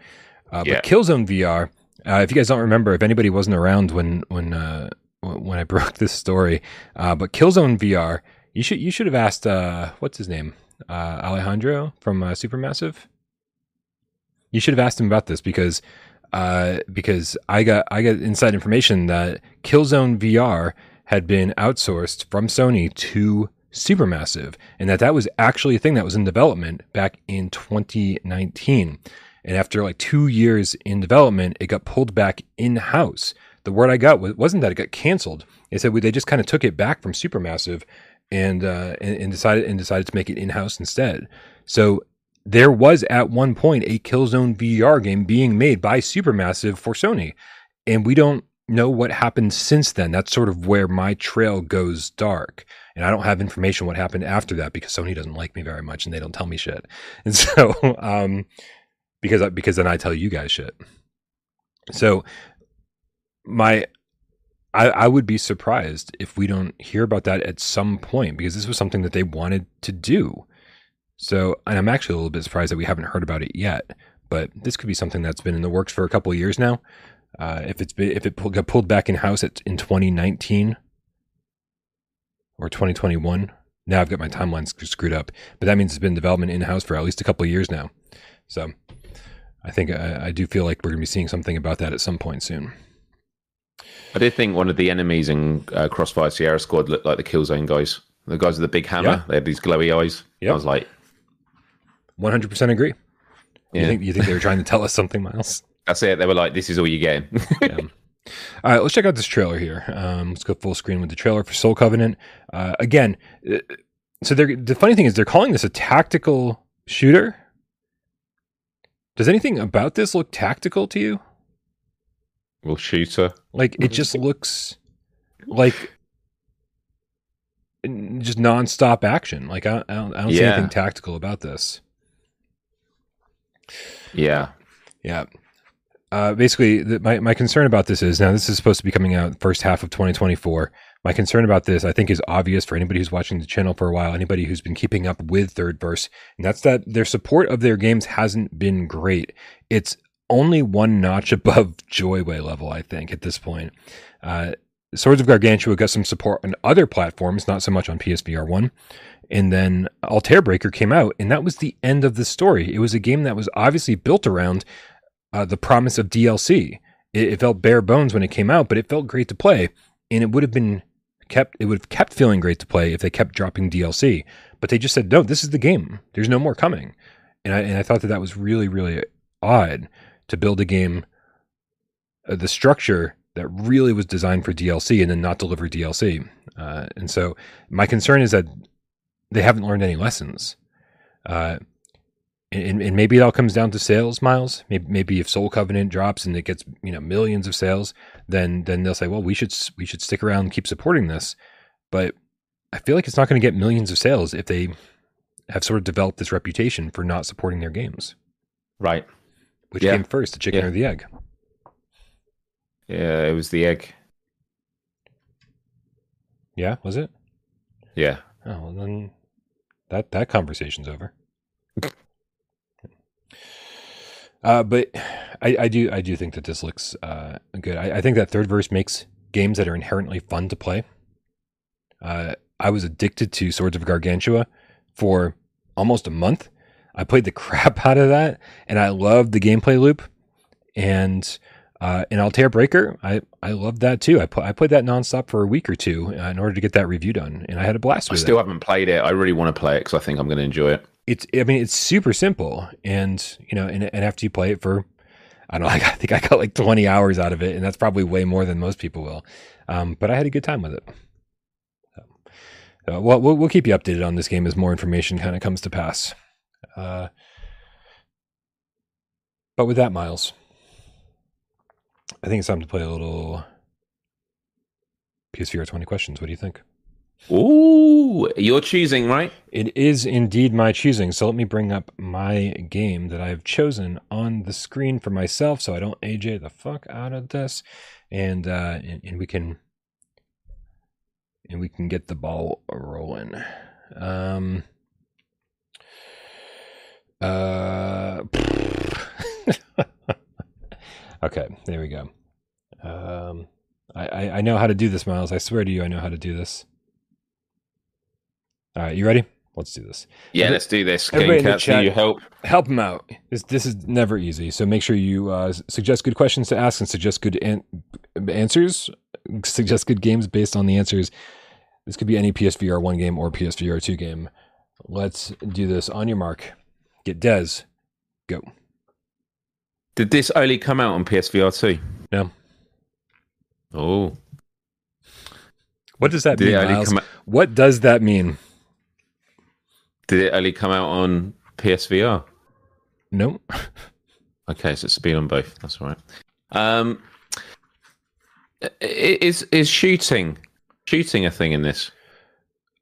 Uh, Yeah. But Killzone VR, uh, if you guys don't remember, if anybody wasn't around when when uh, when I broke this story, uh, but Killzone VR, you should you should have asked uh, what's his name, uh, Alejandro from uh, Supermassive. You should have asked him about this because uh, because I got I got inside information that Killzone VR had been outsourced from Sony to Supermassive, and that that was actually a thing that was in development back in 2019. And after like two years in development, it got pulled back in house. The word I got was, wasn't that it got canceled. They said they just kind of took it back from Supermassive and, uh, and and decided and decided to make it in house instead. So there was at one point a Killzone VR game being made by Supermassive for Sony, and we don't know what happened since then. That's sort of where my trail goes dark, and I don't have information what happened after that because Sony doesn't like me very much and they don't tell me shit, and so um, because I, because then I tell you guys shit. So my I, I would be surprised if we don't hear about that at some point because this was something that they wanted to do. So, and I'm actually a little bit surprised that we haven't heard about it yet. But this could be something that's been in the works for a couple of years now. Uh, if it's been, if it got pulled back in house at, in 2019 or 2021, now I've got my timelines screwed up. But that means it's been development in house for at least a couple of years now. So, I think I, I do feel like we're going to be seeing something about that at some point soon. I did think one of the enemies in uh, Crossfire Sierra Squad looked like the Killzone guys. The guys with the big hammer. Yeah. They had these glowy eyes. Yep. I was like, 100% agree. yeah, You think you think they were trying to tell us something, Miles? that's it. They were like, this is all you're getting. yeah. All right, let's check out this trailer here. Um, let's go full screen with the trailer for Soul Covenant. Uh, again, uh, so they're, the funny thing is they're calling this a tactical shooter. Does anything about this look tactical to you? well, shooter. Like it just looks like just nonstop action. Like I, I don't, I don't see anything tactical about this. Yeah. Yeah. Uh, basically, the, my, my concern about this is now this is supposed to be coming out first half of 2024. My concern about this, I think, is obvious for anybody who's watching the channel for a while, anybody who's been keeping up with Thirdverse, and that's that their support of their games hasn't been great. It's only one notch above Joyway level, I think, at this point. Uh, Swords of Gargantua got some support on other platforms, not so much on PSVR 1. And then Altair Breaker came out, and that was the end of the story. It was a game that was obviously built around uh, the promise of DLC. It, it felt bare bones when it came out, but it felt great to play, and it would have been kept. It would have kept feeling great to play if they kept dropping DLC. But they just said, "No, this is the game. There's no more coming." And I and I thought that that was really really odd to build a game, uh, the structure that really was designed for DLC and then not deliver DLC. Uh, and so my concern is that they haven't learned any lessons. Uh, and, and maybe it all comes down to sales, Miles. Maybe, maybe if Soul Covenant drops and it gets you know millions of sales, then then they'll say, well, we should we should stick around and keep supporting this. But I feel like it's not going to get millions of sales if they have sort of developed this reputation for not supporting their games. Right. Which Yeah. came first, the chicken Yeah. or the egg? Yeah, it was the egg. Yeah, was it? Yeah. Oh, well, then that that conversation's over. Uh, but I, I do I do think that this looks uh, good. I, I think that Thirdverse makes games that are inherently fun to play. Uh, I was addicted to Swords of Gargantua for almost a month. I played the crap out of that, and I loved the gameplay loop. And uh, in Altair Breaker, I I loved that too. I pl- I played that nonstop for a week or two uh, in order to get that review done, and I had a blast I with it still haven't played it. I really want to play it because I think I'm going to enjoy it. it's I mean it's super simple and you know and, and after you play it for I don't know I think I got like 20 hours out of it and that's probably way more than most people will um, but I had a good time with it so, so well, we'll we'll keep you updated on this game as more information kind of comes to pass uh, but with that Miles I think it's time to play a little PSVR 20 questions. What do you think? Ooh, you're choosing, right? It is indeed my choosing. So let me bring up my game that I have chosen on the screen for myself so I don't AJ the fuck out of this. And uh and, and we can and we can get the ball rolling. Um uh Okay, there we go. Um I, I, I know how to do this, Miles. I swear to you I know how to do this. All right, you ready? Let's do this. Yeah, Every- let's do this. everybody in Game the chat- your help. help them out. This this is never easy. So make sure you uh, suggest good questions to ask and suggest good an- answers. Suggest good games based on the answers. This could be any PSVR one game or PSVR two game. Let's do this. On your mark, get Des. Go. Did this only come out on PSVR 2? Yeah. Oh, What does that did mean? Miles? out? What does that mean? Did it only come out on PSVR? No. Okay, so it's been on both. That's all right. Um, is is shooting shooting a thing in this?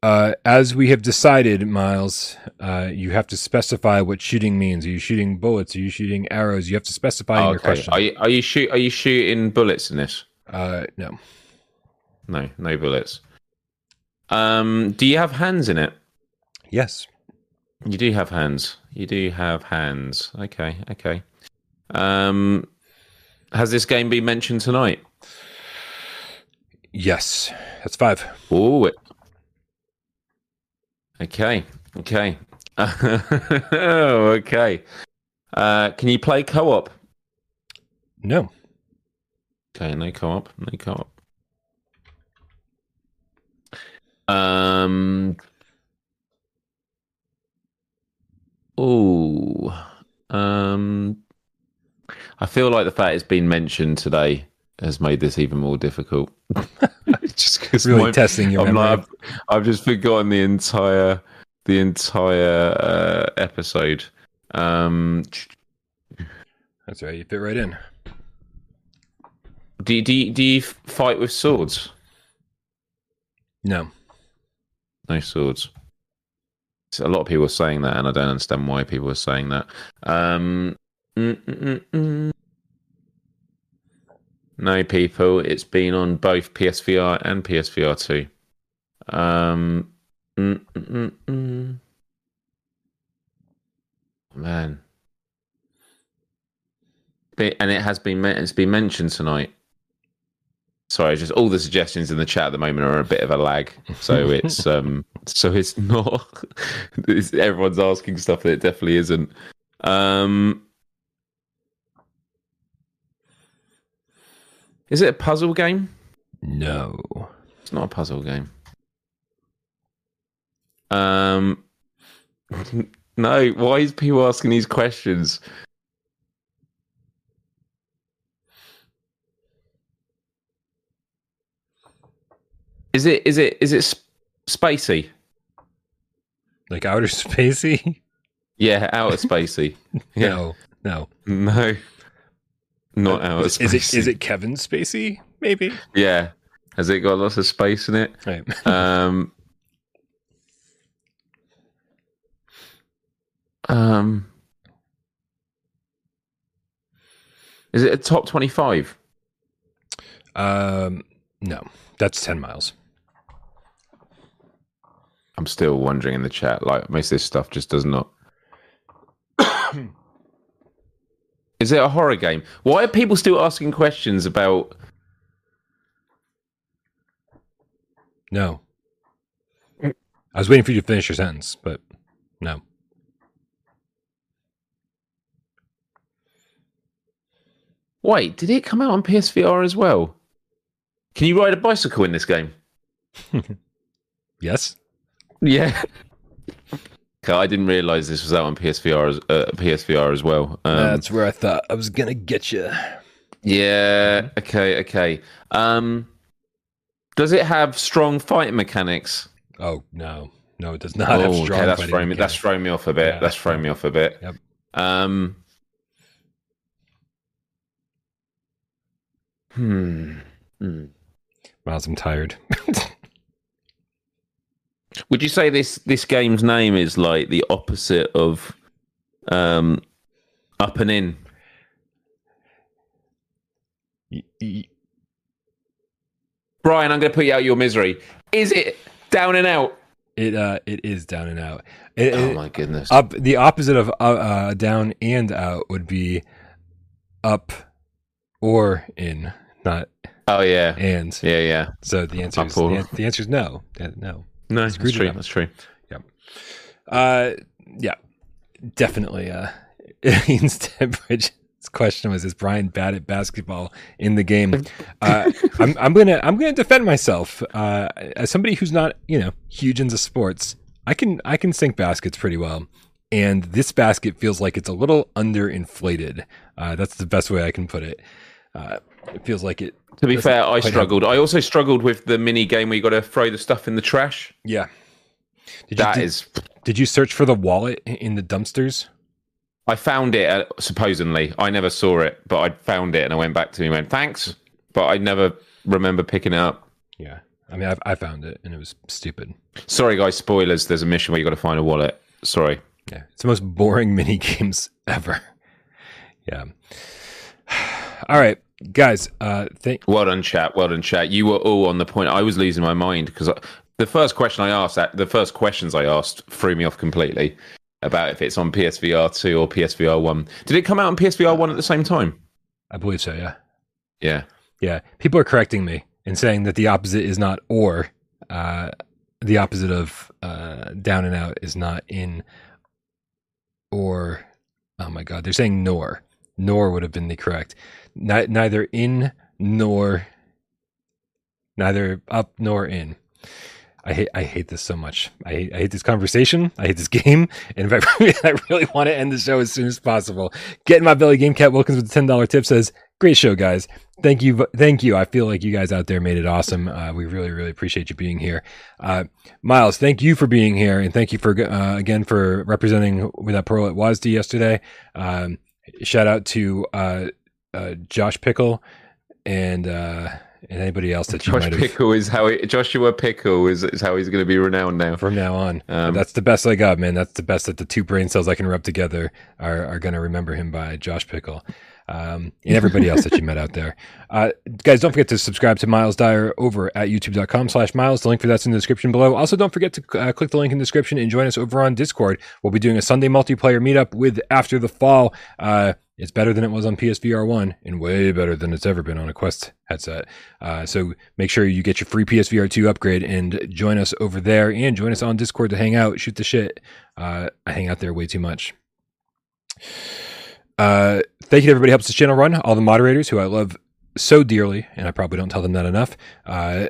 Uh, as we have decided, Miles, uh, you have to specify what shooting means. Are you shooting bullets? Are you shooting arrows? You have to specify in your okay. question. Are you are you shoot are you shooting bullets in this? uh, no. No, no bullets. Um, do you have hands in it? Yes. You do have hands. You do have hands. Okay, okay. Um, has this game been mentioned tonight? Yes. That's five. Oh, it. Okay, okay. oh, okay. Uh, can you play co-op? No. Okay, no co-op, no co-op. Um. Oh. Um. I feel like the fact it's been mentioned today has made this even more difficult. just because Really testing your I'm memory. like, I've, I've just forgotten the entire the entire uh, episode. Um, That's right. You fit right in. do you- do you, do you fight with swords? No. No swords. So a lot of people are saying that, and I don't understand why people are saying that. Um, mm, mm, mm, mm. No, people. It's been on both PSVR and PSVR two. Um, mm, mm, mm, mm. man, But- and it has been it's been mentioned tonight. Sorry, just all the suggestions in the chat at the moment are a bit of a lag, so it's um, so it's not. it's, everyone's asking stuff that it definitely isn't. Um, is it a puzzle game? No. It's not a puzzle game. Um, no. Why is people asking these questions? Is it? Is it? Is it sp- spacey? Like outer spacey? Yeah, outer spacey. Yeah. No. No. No, not outer Is it is it Kevin Spacey? Maybe. Yeah. Has it got lots of space in it? Right. Um. um. Is it a top twenty-five? Um. No. That's ten miles. I'm still wondering in the chat. Like most of this stuff just does not. Is it a horror game? Why are people still asking questions about? No. I was waiting for you to finish your sentence, but no. Wait, did it come out on PSVR as well? Can you ride a bicycle in this game? Yes. Yeah. I didn't realize this was out on PSVR as uh, PSVR as well. Um, That's where I thought I was gonna get you. yeah. Okay. Okay. Um, does it have strong fighting mechanics? Oh no, no, it does not have Oh, strong. okay, that's throwing me. That's throwing me off a bit. Yeah. That's throwing me off a bit. Yep. Um. Hmm. Hmm. Miles, I'm tired. Would you say this this game's name is like the opposite of um, up and in? Y- y- Brian, I'm going to put you out of your misery. Is it down and out? It uh, it is down and out. It, Oh my goodness! up the opposite of uh, uh, down and out would be up or in, not Oh yeah, and. yeah, yeah. So the answer is the, the answer is no, no. No, that's true. That's true. Uh, yeah, definitely. Uh, Bridge's question was: Is Brian bad at basketball in the game? Uh, I'm, I'm gonna I'm gonna defend myself. Uh, as somebody who's not you know huge into sports, I can I can sink baskets pretty well. And this basket feels like it's a little underinflated. Uh, that's the best way I can put it. Uh, it feels like it. To be fair, I struggled. I also struggled with the mini game where you got to throw the stuff in the trash. Yeah. Did you, did, is, did you search for the wallet in the dumpsters? I found it uh, supposedly. I never saw it, but I found it and I went back to him and went thanks, but I never remember picking it up. Yeah. I mean, I, I found it and it was stupid. Sorry, guys. Spoilers. There's a mission where you got to find a wallet. Sorry. Yeah. It's the most boring mini games ever. Yeah. All right, guys. Uh, thank. Well done, chat. Well done, chat. You were all on the point. I was losing my mind because the first question I asked, the first questions I asked, threw me off completely about if it's on PSVR two or PSVR one. Did it come out on PSVR one at the same time? I believe so. Yeah. Yeah. Yeah. People are correcting me and saying that the opposite is not or. Uh, the opposite of uh, down and out is not in or. Oh my God. They're saying nor. Nor would have been the correct. Ni- neither in nor. Neither up nor in. I hate I hate this so much. I hate, I hate this conversation. I hate this game. And I, I really want to end the show as soon as possible. Get in my belly. Game Cat Wilkins with the ten dollar tip says, "Great show, guys. Thank you, thank you. I feel like you guys out there made it awesome. Uh, we really, really appreciate you being here. Uh, Miles, thank you for being here, and thank you for uh, again for representing with that pearl at WASD yesterday. Um, shout out to uh, Josh Pickle and uh, and anybody else that you Josh Pickle is how he, Joshua Pickle is, is how he's going to be renowned now. from now on. Um, That's the best I got, man. That's the best that the two brain cells I can rub together are, are going to remember him by Josh Pickle. Um, and everybody else that you met out there. Uh, guys, don't forget to subscribe to Miles Dyer over at youtube.com slash Miles. The link for that's in the description below. Also, don't forget to uh, click the link in the description and join us over on Discord. We'll be doing a Sunday multiplayer meetup with After the Fall. Uh, it's better than it was on PSVR 1 and way better than it's ever been on a Quest headset. Uh, so make sure you get your free PSVR 2 upgrade and join us over there and join us on Discord to hang out, shoot the shit. Uh, I hang out there way too much. Uh, thank you to everybody who helps this channel run, all the moderators who I love so dearly, and I probably don't tell them that enough. Uh,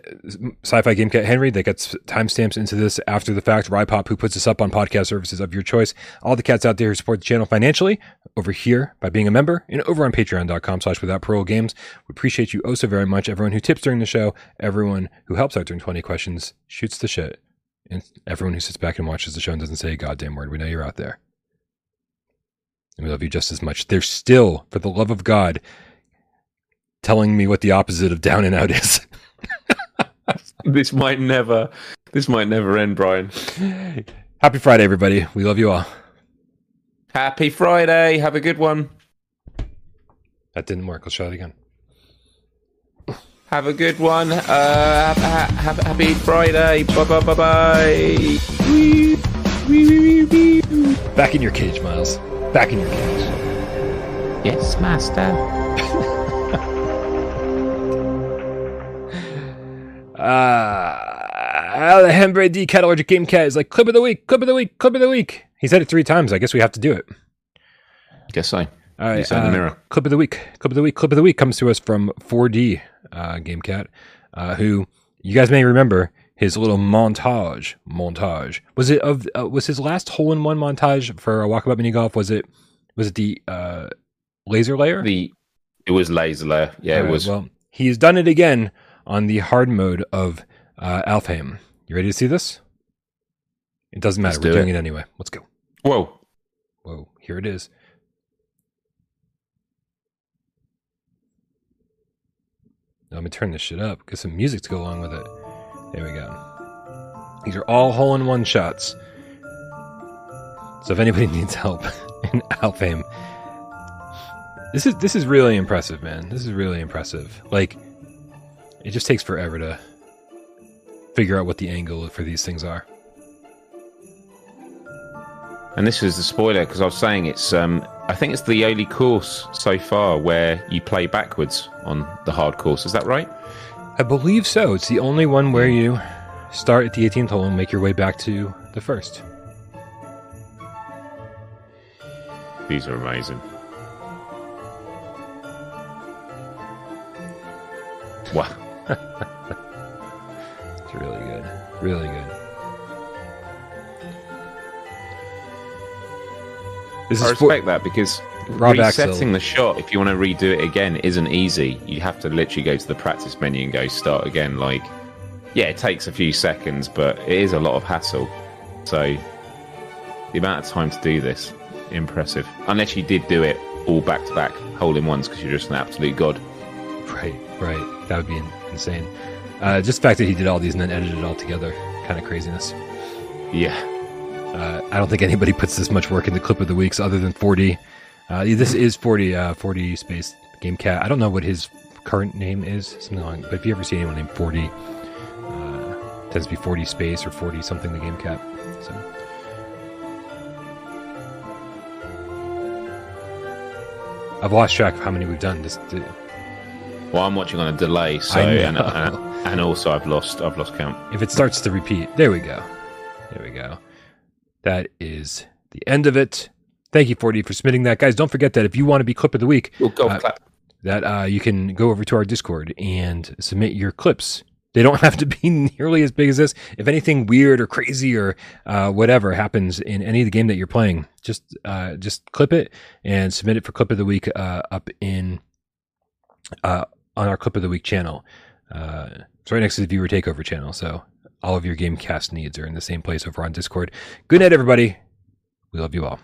Sci-Fi Game Cat Henry, that gets timestamps into this after the fact. Rypop, who puts this up on podcast services of your choice. All the cats out there who support the channel financially over here by being a member and over on patreon.com slash without parole games. We appreciate you oh so very much. Everyone who tips during the show, everyone who helps out during 20 questions, shoots the shit, and everyone who sits back and watches the show and doesn't say a goddamn word. We know you're out there. And we love you just as much. They're still, for the love of God, telling me what the opposite of down and out is. This might never, this might never end, Brian. Happy Friday, everybody. We love you all. Happy Friday. Have a good one. That didn't work. Let's try it again. Have a good one. Uh, ha- ha- ha- happy Friday. Bye bye bye bye. Back in your cage, Miles. Back in your cage. Yes, master. Uh, Alejandro D. Catalytic Game Cat is like, clip of the week, clip of the week, clip of the week. He said it three times. I guess we have to do it. Guess so. All right. You saw in the uh, mirror. Clip of the week. Clip of the week. Clip of the week comes to us from 4D uh, Game Cat, uh, who you guys may remember his little montage. Montage was it of uh, was his last hole in one montage for a walkabout mini golf? Was it was it the uh, Laser Lair? The it was Laser Lair. Yeah, All it right, was. Well, he's done it again on the hard mode of uh, Alfheim. You ready to see this? It doesn't matter. Let's We're do doing it. it anyway. Let's go. Whoa. Whoa, here it is. Let me turn this shit up. Get some music to go along with it. There we go. These are all hole in one shots. So if anybody needs help in Alfheim, this is this is really impressive, man. This is really impressive. Like, it just takes forever to figure out what the angle for these things are. And this is the spoiler because I was saying it's. Um, I think it's the only course so far where you play backwards on the hard course. Is that right? I believe so. It's the only one where you start at the 18th hole and make your way back to the first. These are amazing. Wow. It's really good. Really good. This I is for- respect that because Rob resetting the shot, if you want to redo it again, isn't easy. You have to literally go to the practice menu and go start again. Like, yeah, it takes a few seconds, but it is a lot of hassle. So, the amount of time to do this, impressive. Unless you did do it all back to back, hole in ones, because you're just an absolute god. Right, right. That would be insane. Uh, just the fact that he did all these and then edited it all together, kind of craziness. Yeah. Uh, I don't think anybody puts this much work into clip of the weeks other than 40. Uh, this is 40, uh, 40 space game cat. I don't know what his current name is, something like. But if you ever see anyone named 40, uh, tends to be 40 space or 40 something the game cat. So. I've lost track of how many we've done. This, Well, I'm watching on a delay, so and, and and also I've lost I've lost count. if it starts to repeat, there we go. There we go. That is the end of it. Thank you, 40, for submitting that. Guys, don't forget that if you want to be clip of the week, Well, golf Uh, clap. that uh, you can go over to our Discord and submit your clips. They don't have to be nearly as big as this. If anything weird or crazy or uh, whatever happens in any of the game that you're playing, just uh, just clip it and submit it for clip of the week uh, up in uh, on our clip of the week channel. Uh, it's right next to the viewer takeover channel, so all of your game cast needs are in the same place over on Discord. Good night, everybody. We love you all.